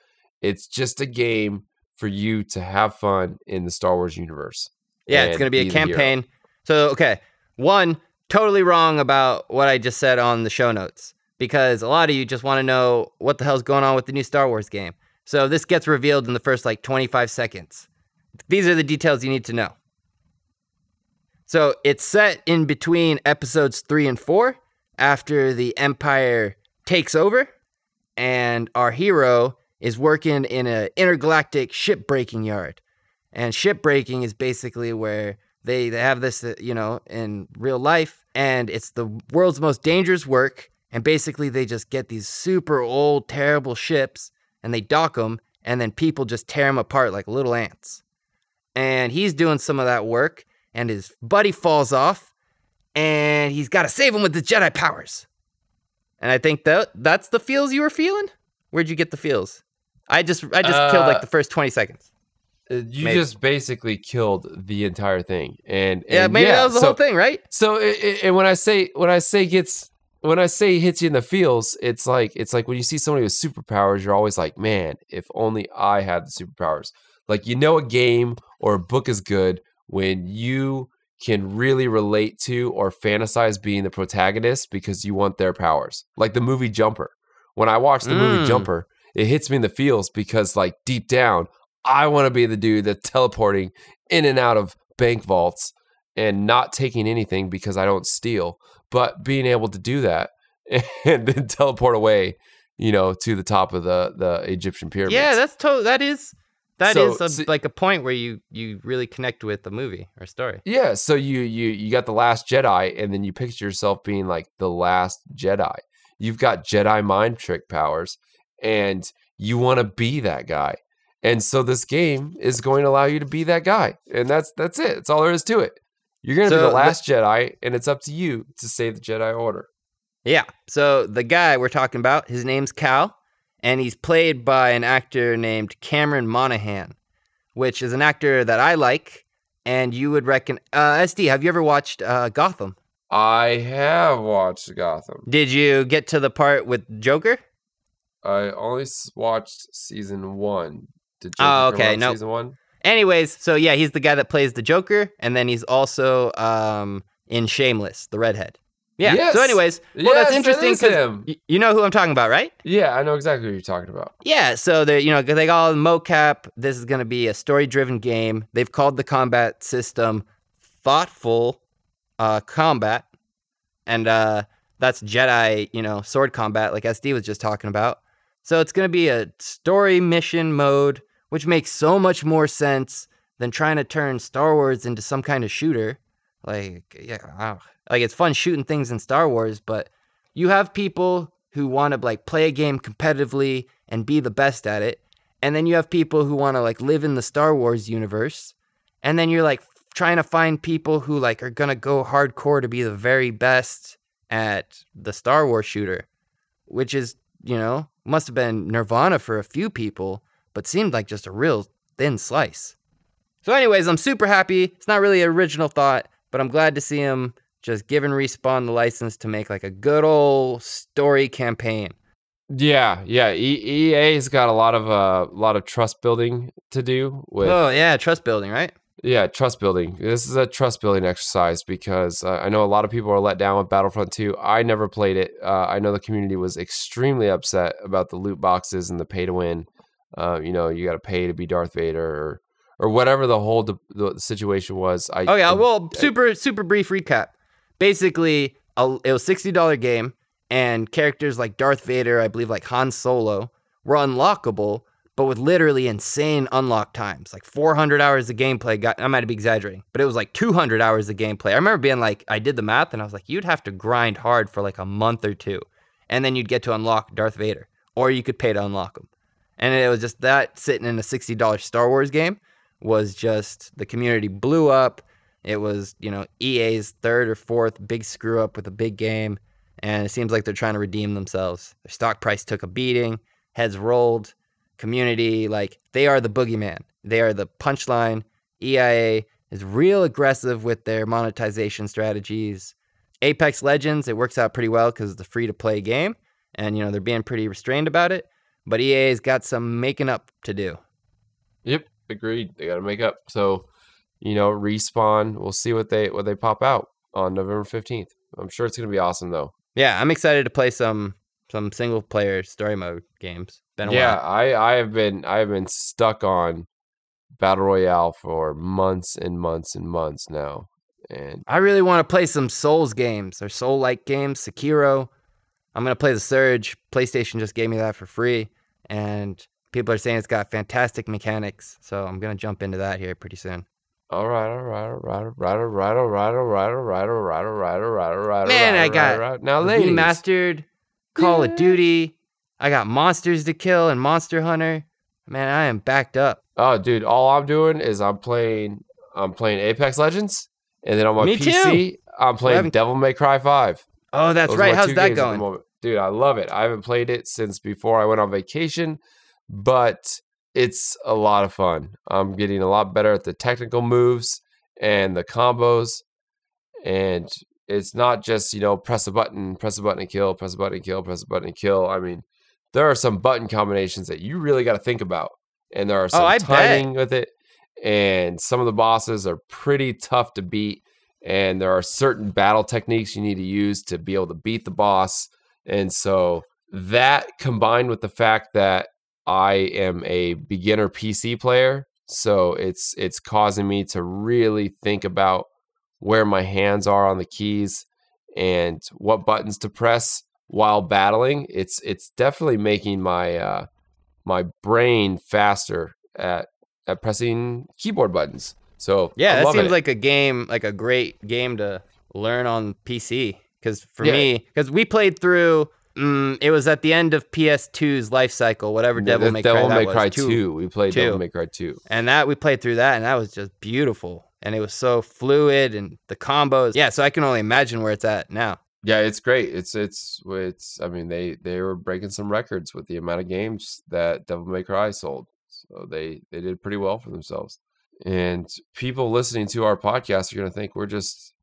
It's just a game for you to have fun in the Star Wars universe. Yeah, it's be a be the hero. campaign. So okay, one totally wrong about what I just said on the show notes because a lot of you just want to know what the hell's going on with the new Star Wars game. So this gets revealed in the first like 25 seconds. These are the details you need to know. So it's set in between episodes three and four after the Empire takes over, and our hero is working in an intergalactic ship breaking yard. And ship breaking is basically where they, they have this, uh, you know, in real life, and it's the world's most dangerous work. And basically, they just get these super old, terrible ships and they dock them, and then people just tear them apart like little ants. and he's doing some of that work, and his buddy falls off, and he's got to save him with his Jedi powers. And I think that that's the feels you were feeling. Where'd you get the feels? I just I just killed like Uh, the first twenty seconds. Uh, You Maybe. just basically killed the entire thing, and, Yeah, and maybe that was the so, whole thing, right? So, i i and when I say when I say gets when I say hits you in the feels, it's like it's like when you see somebody with superpowers, you're always like, man, if only I had the superpowers. Like you know, a game or a book is good when you can really relate to or fantasize being the protagonist because you want their powers. Like the movie Jumper. When I watch the Mm. movie Jumper, it hits me in the feels because like deep down, I want to be the dude that's teleporting in and out of bank vaults and not taking anything because I don't steal, but being able to do that <laughs> and then teleport away, you know, to the top of the the Egyptian pyramids. Yeah, that's to- that is that So- is a, so- like a point where you you really connect with the movie or story. yeah. So you you you got the last Jedi, and then you picture yourself being like the last Jedi. You've got Jedi mind trick powers, and you want to be that guy. And so this game is going to allow you to be that guy, and that's that's it. That's all there is to it. You're going to be So the the- last Jedi, and it's up to you to save the Jedi Order. Yeah. So the guy we're talking about, his name's Cal, and he's played by an actor named Cameron Monaghan, which is an actor that I like, and you would reckon. Uh, Essdii, have you ever watched uh, Gotham? I have watched Gotham. Did you get to the part with Joker? I only watched season one. Did Oh, Joker come okay, nope. Season one. Anyways, so yeah, he's the guy that plays the Joker, and then he's also um, in Shameless, the redhead. Yeah. Yes. So, anyways, well, that's interesting because y- you know who I'm talking about, right? Yeah, I know exactly what you're talking about. Yeah, so they you know they got all mocap. This is going to be a story-driven game. They've called the combat system thoughtful uh, combat, and uh, that's Jedi, you know, sword combat, like Essdii was just talking about. So it's going to be a story mission mode, which makes so much more sense than trying to turn Star Wars into some kind of shooter. Like, yeah, wow. like it's fun shooting things in Star Wars, but you have people who want to like play a game competitively and be the best at it, and then you have people who want to like live in the Star Wars universe, and then you're like trying to find people who like are gonna go hardcore to be the very best at the Star Wars shooter, which is you know must have been Nirvana for a few people, but seemed like just a real thin slice. So, anyways, I'm super happy. It's not really an original thought, but I'm glad to see him just giving Respawn the license to make like a good old story campaign. Yeah, yeah. E- EA's got a lot of uh, lot of trust building to do with. oh yeah, trust building, right? Yeah, trust building. This is a trust building exercise because uh, I know a lot of people are let down with Battlefront 2. I never played it. Uh, I know the community was extremely upset about the loot boxes and the pay to win. Uh, you know, you got to pay to be Darth Vader or or whatever the whole de- the situation was. I Oh yeah, I- well, super super brief recap. Basically, a, it was sixty dollar game, and characters like Darth Vader, I believe, like Han Solo, were unlockable, but with literally insane unlock times, like four hundred hours of gameplay. Got I might be exaggerating, but it was like two hundred hours of gameplay. I remember being like, I did the math, and I was like, you'd have to grind hard for like a month or two, and then you'd get to unlock Darth Vader, or you could pay to unlock him. And it was just that sitting in a sixty dollar Star Wars game was just the community blew up. It was, you know, EA's third or fourth big screw up with a big game, and it seems like they're trying to redeem themselves. Their stock price took a beating, heads rolled, community, like they are the boogeyman. They are the punchline. EA is real aggressive with their monetization strategies. Apex Legends, it works out pretty well because it's a free to play game, and you know, they're being pretty restrained about it. But EA's got some making up to do. Yep, agreed. They got to make up. So, you know, respawn. We'll see what they what they pop out on November fifteenth. I'm sure it's gonna be awesome though. Yeah, I'm excited to play some some single player story mode games. Been a yeah, while. I I have been I have been stuck on battle royale for months and months and months now, and I really want to play some Souls games or Soul like games, Sekiro. I'm gonna play the Surge. PlayStation just gave me that for free, and people are saying it's got fantastic mechanics. So I'm gonna jump into that here pretty soon. all right, all right, all right, all right, all right, all right, all right, all right, all right, all right, all right, all right. Man, I got now, ladies. Remastered Call of Duty. I got Monsters to Kill and Monster Hunter. Man, I am backed up. Oh, dude, all I'm doing is I'm playing I'm playing Apex Legends, and then on my Me PC, I'm playing Devil May Cry 5. Oh, that's Those right. How's that games at the going? Dude, I love it. I haven't played it since before I went on vacation, but it's a lot of fun. I'm getting a lot better at the technical moves and the combos. And it's not just, you know, press a button, press a button and kill, press a button and kill, press a button and kill. I mean, there are some button combinations that you really got to think about. And there are oh, some Oh, I bet. timing with it. And some of the bosses are pretty tough to beat. And there are certain battle techniques you need to use to be able to beat the boss. And so that combined with the fact that I am a beginner PC player, so it's it's causing me to really think about where my hands are on the keys and what buttons to press while battling. It's it's definitely making my uh, my brain faster at at pressing keyboard buttons. So Yeah, I'm that seems it. like a game, like a great game to learn on PC. Because for Yeah. me, because we played through, mm, it was at the end of PS2's life cycle, whatever Devil that's May Devil Cry May that was. Cry two. 2. We played Two. Devil May Cry 2. And that we played through that, and that was just beautiful. And it was so fluid, and the combos. Yeah, so I can only imagine where it's at now. Yeah, it's great. It's it's it's. I mean, they they were breaking some records with the amount of games that Devil May Cry sold. So they they did pretty well for themselves. And people listening to our podcast are going to think we're just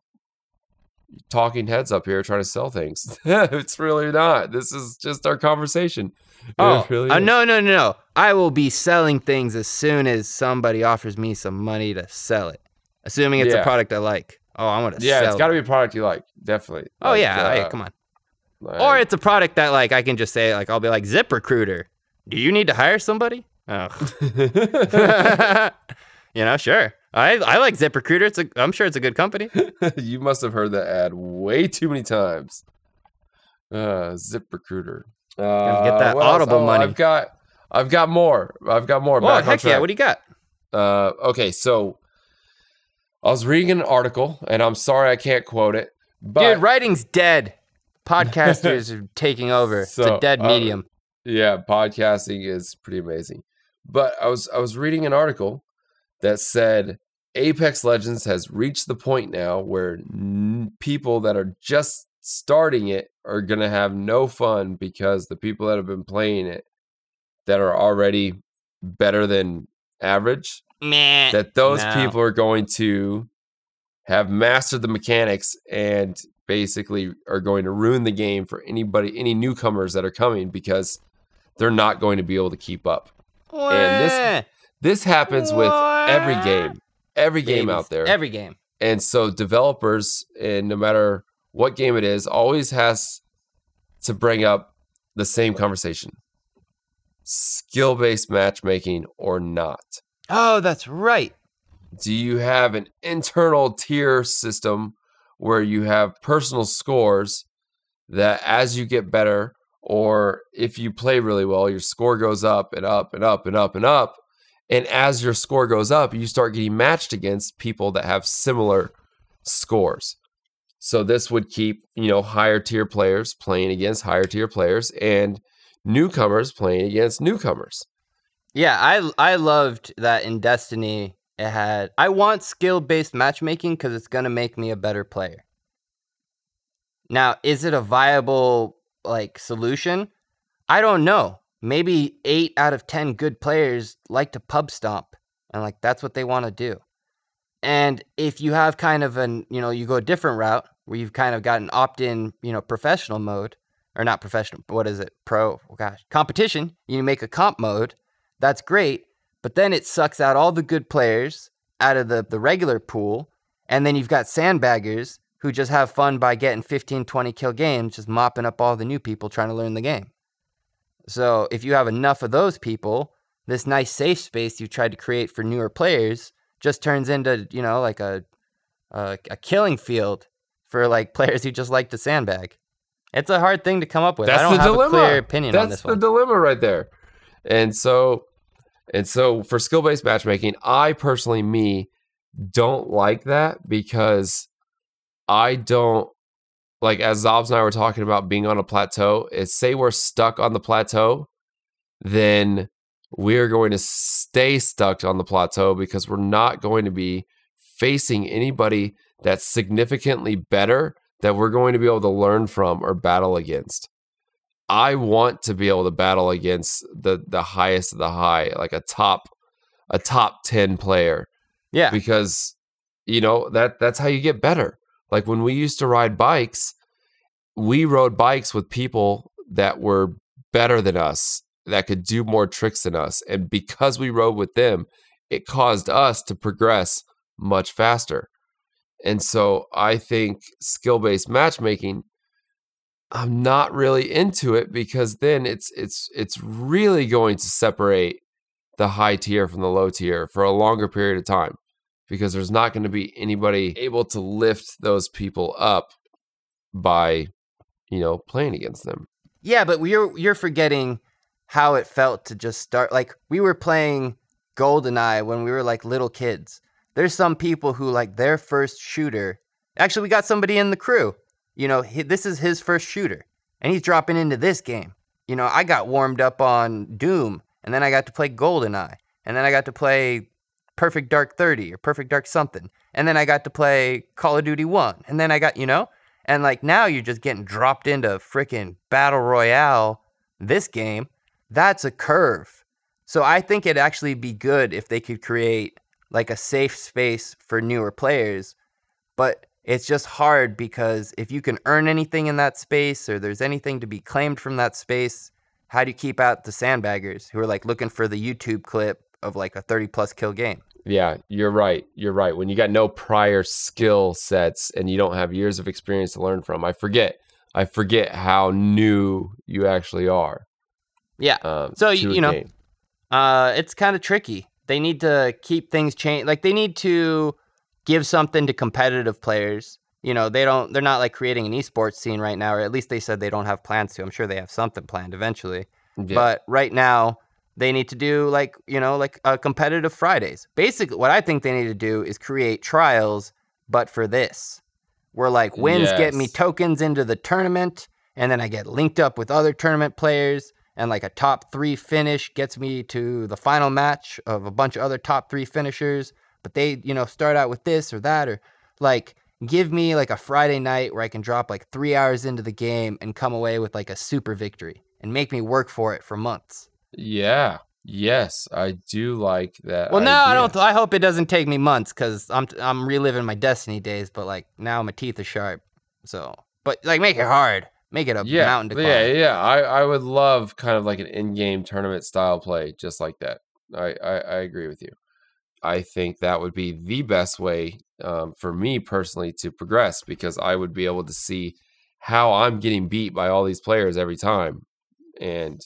talking heads up here trying to sell things. <laughs> it's really not. This is just our conversation. Oh, really uh, no, no, no, no. I will be selling things as soon as somebody offers me some money to sell it, assuming it's Yeah. a product I like. Oh, I want to Yeah, it's got to be a product you like. Definitely. Oh, Like, yeah. hey, uh, come on. like- Or it's a product that like I can just say like I'll be like ZipRecruiter, Do you need to hire somebody? Oh. <laughs> <laughs> you know, sure. I I like ZipRecruiter. It's a I'm sure it's a good company. <laughs> you must have heard that ad way too many times. Uh, ZipRecruiter. Uh, get that? Audible Oh, money. I've got, I've got more. I've got more. Oh, heck yeah. What do you got? Uh, okay, so I was reading an article, and I'm sorry I can't quote it, but Dude, writing's dead. <laughs> Podcasters are taking over. it's a dead uh, medium. yeah, podcasting is pretty amazing. But I was I was reading an article that said Apex Legends has reached the point now where n- people that are just starting it are going to have no fun because the people that have been playing it that are already better than average Meh. that those No. people are going to have mastered the mechanics and basically are going to ruin the game for anybody any newcomers that are coming because they're not going to be able to keep up. and this- This happens with every game, every game Babies. out there. Every game. and so developers, and no matter what game it is, always has to bring up the same conversation. Skill-based matchmaking or not. Oh, that's right. do you have an internal tier system where you have personal scores that as you get better or if you play really well your score goes up and up and up and up and up and as your score goes up you start getting matched against people that have similar scores so this would keep you know higher tier players playing against higher tier players and newcomers playing against newcomers Yeah, I I loved that in Destiny it had I want skill-based matchmaking cuz it's going to make me a better player. Now, is it a viable like solution? I don't know. Maybe 8 out of 10 good players like to pub stomp and like that's what they want to do. And if you have kind of an, you know, you go a different route where you've kind of got an opt-in, you know, professional mode or not professional, what is it? Pro, oh gosh, competition, you make a comp mode that's great. But then it sucks out all the good players out of the, the regular pool. And then you've got sandbaggers who just have fun by getting 15, 20 kill games, just mopping up all the new people trying to learn the game. So if you have enough of those people, this nice safe space you tried to create for newer players just turns into, you know, like a, a, a killing field for like <laughs> players who just like to sandbag. It's a hard thing to come up with. That's I don't the have dilemma. a clear opinion That's on this the dilemma right there. And so, and so for skill based matchmaking, I personally, me, don't like that because I don't like as Xobbes and I were talking about being on a plateau. Is say we're stuck on the plateau, then we are going to stay stuck on the plateau because we're not going to be facing anybody that's significantly better that we're going to be able to learn from or battle against. I want to be able to battle against the the highest of the high, like a top a top 10 player Yeah. because you know that that's how you get better. Like when we used to ride bikes, we rode bikes with people that were better than us, that could do more tricks than us, and because we rode with them, it caused us to progress much faster. And so I think skill-based matchmaking I'm not really into it because then it's it's it's really going to separate the high tier from the low tier for a longer period of time because there's not going to be anybody able to lift those people up by you know playing against them. Yeah, but you're you're forgetting how it felt to just start. Like we were playing GoldenEye when we were like little kids. There's some people who like their first shooter. Actually, we got somebody in the crew. You know, he, this is his first shooter, and he's dropping into this game. You know, I got warmed up on Doom, and then I got to play GoldenEye, and then I got to play Perfect Dark 30 or Perfect Dark something, and then I got to play Call of Duty 1, and then I got, you know, and like now you're just getting dropped into freaking Battle Royale, this game. That's a curve. So I think it'd actually be good if they could create like a safe space for newer players. But it's just hard because if you can earn anything in that space or there's anything to be claimed from that space, how do you keep out the sandbaggers who are like looking for the YouTube clip of like a 30 plus kill game? Yeah, you're right. You're right. When you got no prior skill sets and you don't have years of experience to learn from, I forget. I forget how new you actually are. Yeah. Um, So, you know, game. Uh, it's kind of tricky. They need to keep things change. Like they need to give something to competitive players. You know, they don't. They're not like creating an esports scene right now, or at least they said they don't have plans to. I'm sure they have something planned eventually. Yeah. But right now, they need to do like you know, like a competitive Fridays. Basically, what I think they need to do is create trials, but for this, where like wins get me tokens into the tournament, and then I get linked up with other tournament players, and like a top three finish gets me to the final match of a bunch of other top three finishers. But they, you know, start out with this or that, or like give me like a Friday night where I can drop like three hours into the game and come away with like a super victory and make me work for it for months. Yeah. Yes, I do like that. Well, now I don't. I hope it doesn't take me months because I'm I'm reliving my Destiny days. But like now my teeth are sharp. So, but like make it hard, make it a yeah, mountain to climb. yeah, yeah. I, I would love kind of like an in-game tournament style play, just like that. I, I, I agree with you. I think that would be the best way um, for me personally to progress because I would be able to see how I'm getting beat by all these players every time, and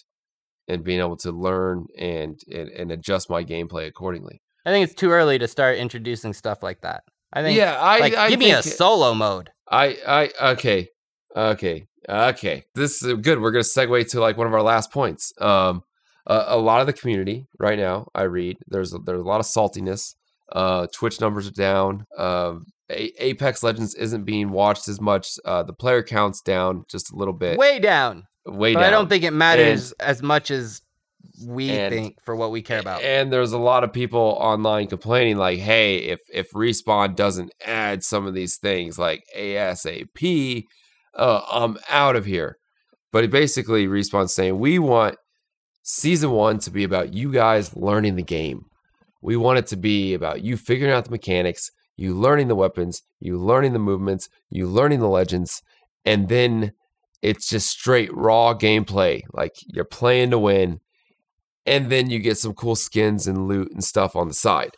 and being able to learn and and, and adjust my gameplay accordingly. I think it's too early to start introducing stuff like that. I think. yeah, I, like, I give me a solo mode. I I okay. Okay. Okay. This is good. We're going to segue to like one of our last points. Um a, a lot of the community right now I read there's a, there's a lot of saltiness. Uh Twitch numbers are down. Um a- Apex Legends isn't being watched as much. Uh the player counts down just a little bit. Way down. Way But down. I don't think it matters as much as we And- think for what we care about. And there's a lot of people online complaining, like, "Hey, if if respawn doesn't add some of these things, like ASAP, uh, I'm out of here." But it basically, respawn's saying we want season one to be about you guys learning the game. We want it to be about you figuring out the mechanics, you learning the weapons, you learning the movements, you learning the legends, and then it's just straight raw gameplay. Like you're playing to win and then you get some cool skins and loot and stuff on the side.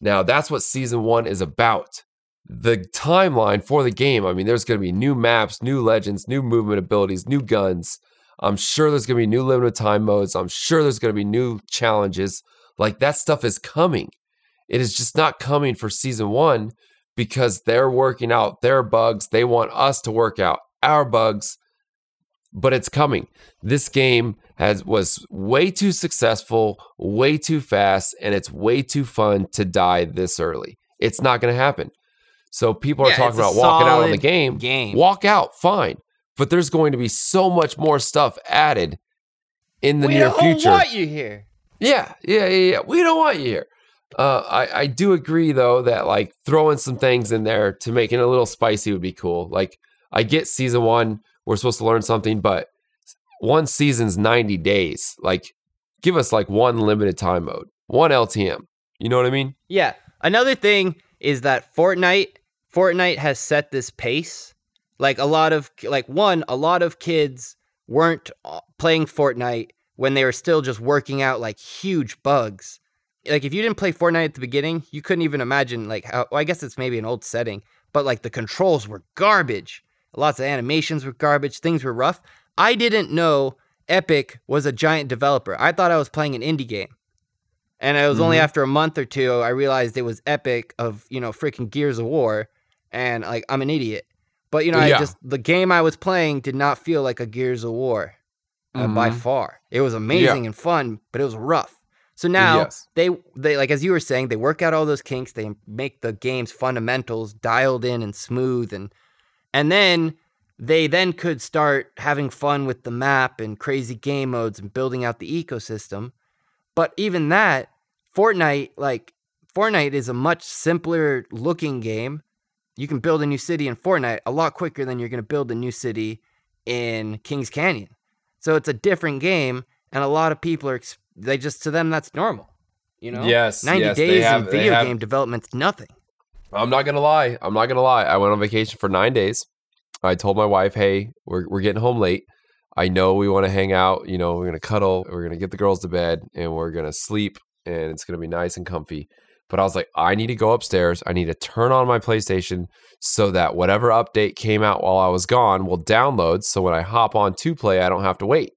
Now, that's what season one is about. The timeline for the game, I mean, there's going to be new maps, new legends, new movement abilities, new guns. I'm sure there's going to be new limited time modes. I'm sure there's going to be new challenges. Like that stuff is coming. It is just not coming for season one because they're working out their bugs. They want us to work out our bugs, but it's coming. This game has was way too successful, way too fast, and it's way too fun to die this early. It's not going to happen. So people are Yeah, talking about walking out on the game. game. Walk out, fine. But there's going to be so much more stuff added in the near future. we near don't future. want you here. Yeah, yeah, yeah, yeah. We don't want you here. Uh, I, I do agree though that like throwing some things in there to make it a little spicy would be cool. Like I get season one, we're supposed to learn something, but one season's 90 days. Like give us like one limited time mode, one LTM. You know what I mean? Yeah. Another thing is that Fortnite Fortnite has set this pace. Like a lot of like one, a lot of kids weren't uh, playing Fortnite when they were still just working out like huge bugs. Like if you didn't play Fortnite at the beginning, you couldn't even imagine like how well, I guess it's maybe an old setting, but like the controls were garbage. Lots of animations were garbage, things were rough. I didn't know Epic was a giant developer. I thought I was playing an indie game. And it was mm-hmm. only after a month or two I realized it was Epic of, you know, freaking Gears of War and like I'm an idiot. But you know, yeah. I just the game I was playing did not feel like a Gears of War uh, mm-hmm. by far. It was amazing yeah. and fun, but it was rough. So now yes. they they like as you were saying, they work out all those kinks. They make the game's fundamentals dialed in and smooth, and and then they then could start having fun with the map and crazy game modes and building out the ecosystem. But even that, Fortnite like Fortnite is a much simpler looking game you can build a new city in Fortnite a lot quicker than you're going to build a new city in Kings Canyon. So it's a different game, and a lot of people are they just to them that's normal. You know, yes, ninety yes, days have, in video have, game development's nothing. I'm not gonna lie. I'm not gonna lie. I went on vacation for nine days. I told my wife, "Hey, we're we're getting home late. I know we want to hang out. You know, we're gonna cuddle. We're gonna get the girls to bed, and we're gonna sleep, and it's gonna be nice and comfy." But I was like, I need to go upstairs. I need to turn on my PlayStation so that whatever update came out while I was gone will download. So when I hop on to play, I don't have to wait.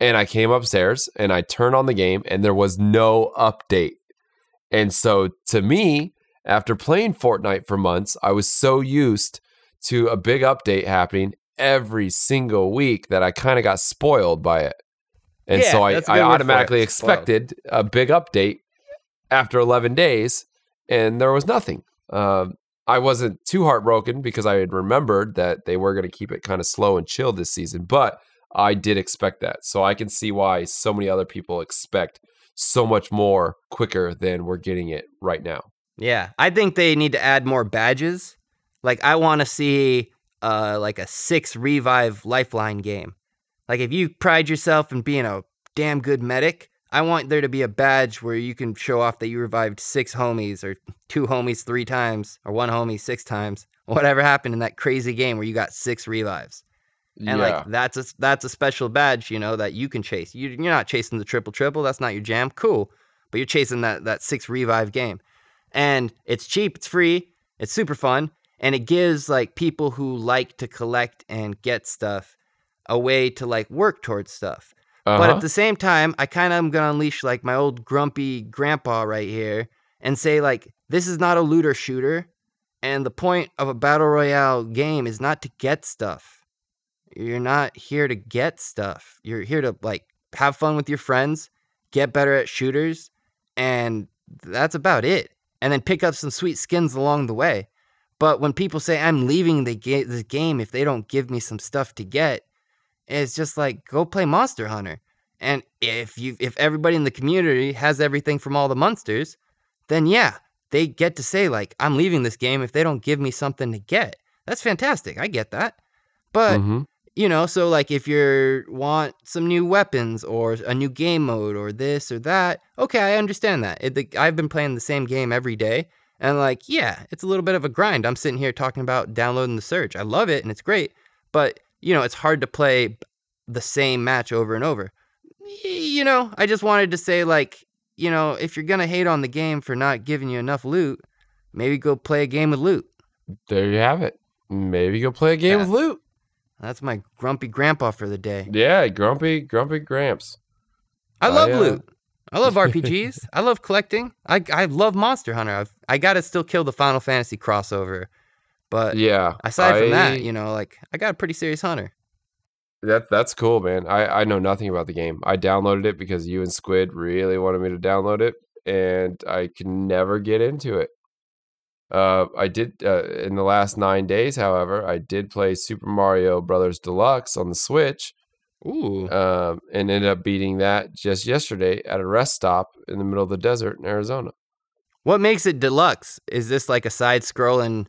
And I came upstairs and I turned on the game and there was no update. And so to me, after playing Fortnite for months, I was so used to a big update happening every single week that I kind of got spoiled by it. And yeah, so I, I automatically expected a big update after 11 days, and there was nothing. Um, I wasn't too heartbroken because I had remembered that they were going to keep it kind of slow and chill this season, but I did expect that. So I can see why so many other people expect so much more quicker than we're getting it right now. Yeah, I think they need to add more badges. Like I want to see uh like a 6 revive lifeline game. Like if you pride yourself in being a damn good medic, I want there to be a badge where you can show off that you revived six homies or two homies three times or one homie six times. <laughs> Whatever happened in that crazy game where you got six revives. And yeah. like that's a that's a special badge, you know, that you can chase. You, you're not chasing the triple triple. That's not your jam. Cool, but you're chasing that that six revive game, and it's cheap. It's free. It's super fun, and it gives like people who like to collect and get stuff a way to like work towards stuff. Uh-huh. But at uh-huh. the same time, I kind of am gonna unleash like my old grumpy grandpa right here and say like this is not a looter shooter, and the point of a battle royale game is not to get stuff. You're not here to get stuff. You're here to like have fun with your friends, get better at shooters, and that's about it. And then pick up some sweet skins along the way. But when people say I'm leaving the ga- game if they don't give me some stuff to get, it's just like go play Monster Hunter. And if you if everybody in the community has everything from all the monsters, then yeah, they get to say like I'm leaving this game if they don't give me something to get. That's fantastic. I get that. But mm-hmm. You know, so like if you want some new weapons or a new game mode or this or that, okay, I understand that. It, the, I've been playing the same game every day. And like, yeah, it's a little bit of a grind. I'm sitting here talking about downloading the Surge. I love it and it's great. But you know, it's hard to play the same match over and over. You know, I just wanted to say, like, you know, if you're gonna hate on the game for not giving you enough loot, maybe go play a game with loot. There you have it. Maybe go play a game yeah. with loot. That's my grumpy grandpa for the day. Yeah, grumpy, grumpy gramps. I love I, uh... loot. I love <laughs> RPGs. I love collecting. I I love Monster Hunter. I've I gotta still kill the Final Fantasy crossover but yeah, aside from that, you know, like I got a pretty serious hunter. That that's cool, man. I I know nothing about the game. I downloaded it because you and Squid really wanted me to download it, and I can never get into it. Uh, I did uh, in the last nine days, however, I did play Super Mario Brothers Deluxe on the Switch, Ooh. um, and ended up beating that just yesterday at a rest stop in the middle of the desert in Arizona. What makes it deluxe? Is this like a side scrolling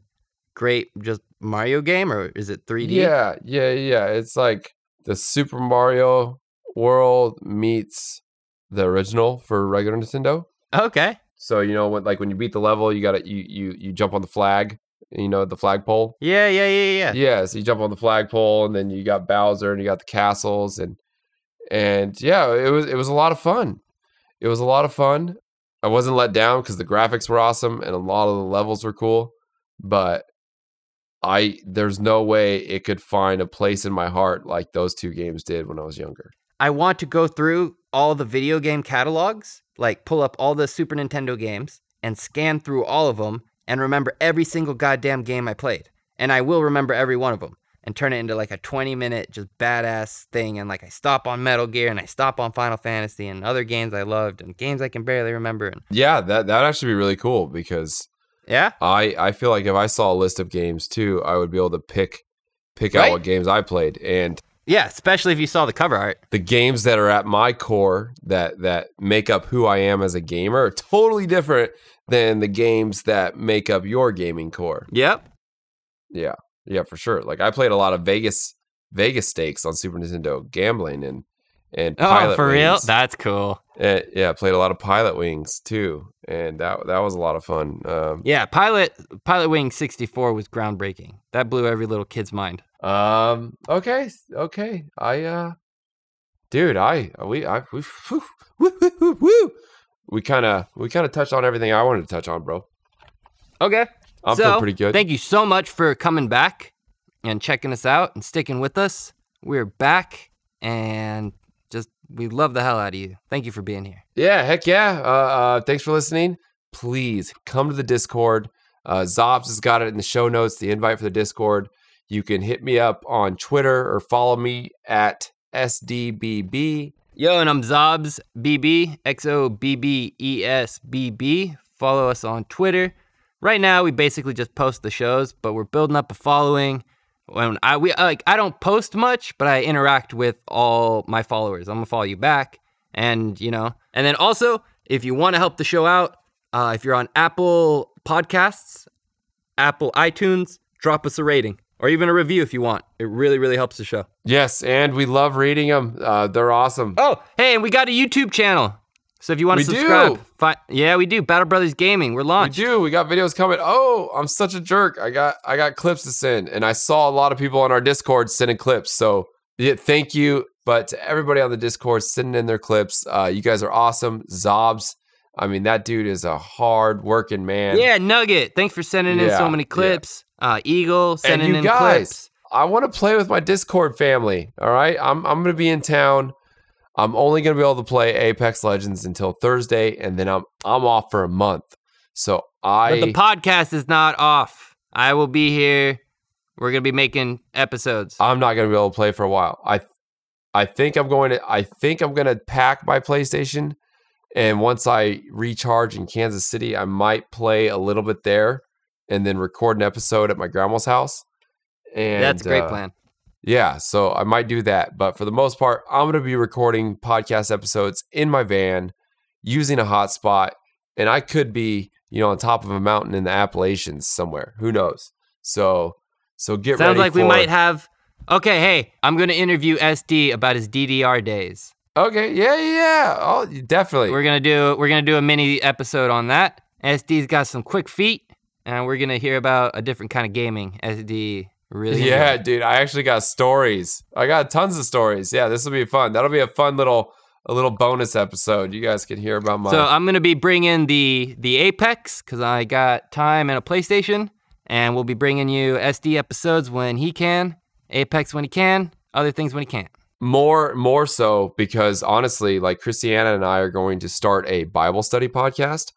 great just Mario game or is it 3D? Yeah, yeah, yeah. It's like the Super Mario World meets the original for regular Nintendo. Okay. So you know, when, like when you beat the level, you gotta you you you jump on the flag. You know the flagpole. Yeah, yeah, yeah, yeah. Yeah, so you jump on the flagpole, and then you got Bowser, and you got the castles, and and yeah, it was it was a lot of fun. It was a lot of fun. I wasn't let down because the graphics were awesome and a lot of the levels were cool, but I there's no way it could find a place in my heart like those two games did when I was younger. I want to go through all the video game catalogs, like pull up all the Super Nintendo games and scan through all of them and remember every single goddamn game I played. And I will remember every one of them and turn it into like a 20 minute just badass thing. And like I stop on Metal Gear and I stop on Final Fantasy and other games I loved and games I can barely remember. And Yeah, that that'd actually be really cool because yeah, I I feel like if I saw a list of games too, I would be able to pick pick out what games I played and yeah, especially if you saw the cover art. the games that are at my core that that make up who I am as a gamer are totally different than the games that make up your gaming core. Yep. Yeah. Yeah, for sure. Like I played a lot of Vegas Vegas stakes on Super Nintendo gambling and and Oh, for real? That's cool. Uh, yeah, played a lot of pilot wings too, and that that was a lot of fun. Um, Yeah, Pilot Pilot Wing 64 was groundbreaking. That blew every little kid's mind. Um. Okay. Okay. I. Uh. Dude, I. We. I. We. Woo, woo, woo, woo. We kind of. We kind of touched on everything I wanted to touch on, bro. Okay. I'm so, feeling pretty good. Thank you so much for coming back and checking us out and sticking with us. We're back and just we love the hell out of you. Thank you for being here. yeah. Heck yeah. Uh. uh thanks for listening. Please come to the Discord. Uh, Xobbes has got it in the show notes. The invite for the Discord. You can hit me up on Twitter or follow me at SDBB. Yo, and I'm Xobbes BB, X O B B E S B B. Follow us on Twitter. Right now, we basically just post the shows, but we're building up a following. When I we like, I don't post much, but I interact with all my followers. I'm gonna follow you back, and you know, and then also, if you want to help the show out, uh, if you're on Apple Podcasts, Apple iTunes, drop us a rating or even a review if you want. It really, really helps the show. Yes, and we love reading them. Uh, they're awesome. Oh, hey, and we got a YouTube channel. So if you want We to subscribe, fi- yeah, we do. Battle Brothers Gaming. We're launched. We do. We got videos coming. Oh, I'm such a jerk. I got I got clips to send, and I saw a lot of people on our Discord sending clips. So yeah, thank you. But to everybody on the Discord sending in their clips, uh, you guys are awesome. Xobbes. I mean, that dude is a hard working man. Yeah, Nugget. Thanks for sending in so many yeah. clips. Uh, Eagle sending and you in guys, clips. I want to play with my Discord family. All right. I'm I'm gonna be in town. I'm only gonna be able to play Apex Legends until Thursday, and then I'm I'm off for a month. So I But the podcast is not off. I will be here. We're gonna be making episodes. I'm not gonna be able to play for a while. I I think I'm going to I think I'm gonna pack my PlayStation and once I recharge in Kansas City, I might play a little bit there and then record an episode at my grandma's house. And That's a great uh, plan. Yeah, so I might do that. But for the most part, I'm gonna be recording podcast episodes in my van using a hotspot, and I could be, you know, on top of a mountain in the Appalachians somewhere. Who knows? So so get Sounds ready Sounds like we might have. Okay, hey, I'm gonna interview Essdii about his DDR days. Okay, yeah, yeah, yeah. Oh, definitely. We're gonna do we're gonna do a mini episode on that. Essdii's got some quick feet, and we're gonna hear about a different kind of gaming. Essdii really. yeah, dude. I actually got stories. I got tons of stories. Yeah, this will be fun. That'll be a fun little a little bonus episode. You guys can hear about my. So I'm gonna be bringing the the Apex because I got time and a PlayStation, and we'll be bringing you Essdii episodes when he can, Apex when he can, other things when he can't. more more so because honestly like christiana and i are going to start a bible study podcast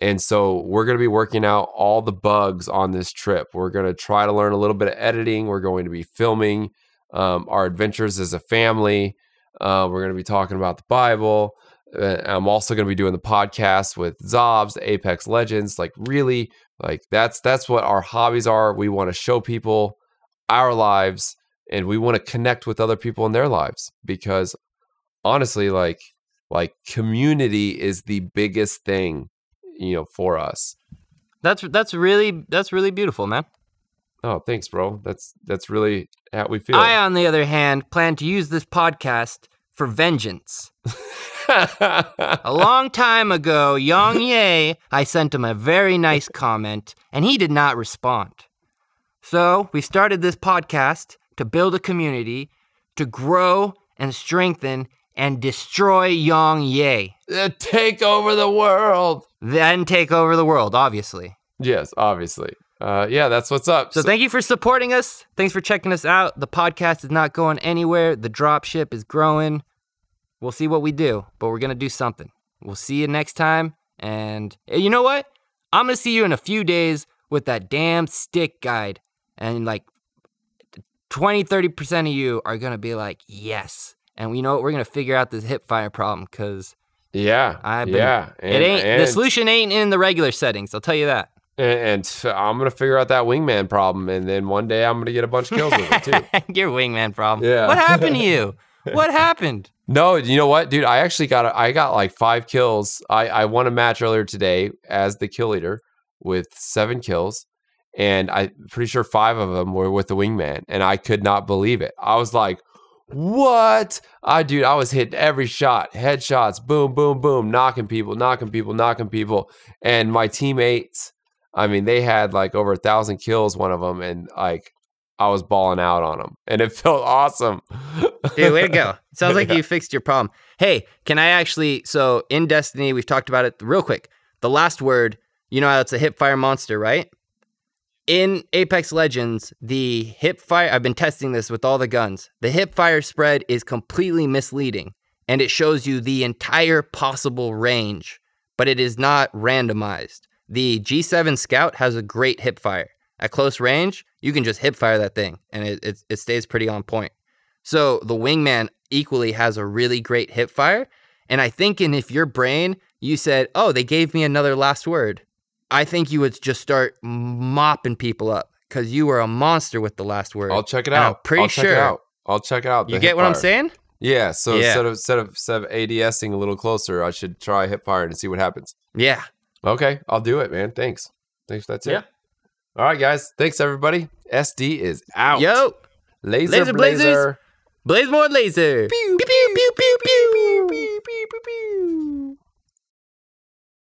and so we're going to be working out all the bugs on this trip. We're going to try to learn a little bit of editing. We're going to be filming um, our adventures as a family. Uh, we're going to be talking about the bible Uh, i'm also going to be doing the podcast with Xobbes apex legends like really like that's that's what our hobbies are. We want to show people our lives and we want to connect with other people in their lives because honestly like like community is the biggest thing you know for us That's that's really that's really beautiful, man. oh thanks bro that's that's really how we feel I, on the other hand, plan to use this podcast for vengeance. <laughs> A long time ago, Yang Ye, I sent him a very nice comment, and he did not respond. So we started this podcast to build a community, to grow and strengthen and destroy Yang Ye, Uh, take over the world then take over the world, obviously. yes obviously uh yeah that's what's up So thank you for supporting us. Thanks for checking us out. The podcast is not going anywhere. The Dropship is growing. We'll see what we do, but we're going to do something. We'll see you next time. And eh, you know what? I'm going to see you in a few days with that damn stick guide. And like 20, 30% of you are going to be like, yes. And you know what? We're going to figure out this hip fire problem because yeah I've been- yeah it ain't, the solution ain't in the regular settings. I'll tell you that. And, and I'm gonna figure out that wingman problem, and then one day I'm gonna get a bunch of kills with it too. <laughs> Your wingman problem. Yeah. What happened to <laughs> you? What happened? No, you know what, dude? I actually got a, I got like five kills. I I won a match earlier today as the kill leader with seven kills, and I'm pretty sure five of them were with the wingman, and I could not believe it. I was like, "What?" I dude, I was hitting every shot, headshots, boom, boom, boom, knocking people, knocking people, knocking people, and my teammates. I mean, they had like over a thousand kills, one of them, and like I was balling out on them, and it <laughs> felt awesome. Dude, way to go. <laughs> Sounds like you fixed your problem. Hey, can I actually? So in Destiny, we've talked about it real quick. The last word, you know how it's a hip fire monster, right? In Apex Legends, the hip fire, I've been testing this with all the guns. The hip fire spread is completely misleading and it shows you the entire possible range, but it is not randomized. The G7 Scout has a great hip fire. At close range, you can just hip fire that thing and it, it, it stays pretty on point. So the wingman equally has a really great hip fire. And I think in if your brain you said, "Oh, they gave me another last word," I think you would just start mopping people up because you were a monster with the last word. I'll check it And out. I'm pretty I'll check sure it out. I'll check it out. you get what I'm saying. Yeah. So Yeah. instead of instead of instead of ADSing a little closer, I should try hip fire and see what happens. Yeah. Okay, I'll do it, man. Thanks. Thanks. That's it. Yeah. All right, guys. Thanks everybody. Essdii is out. Yo, laser, Laser Blazers. blazer. blaze more laser. Pew, pew, pew, pew, pew, pew, pew, pew, pew.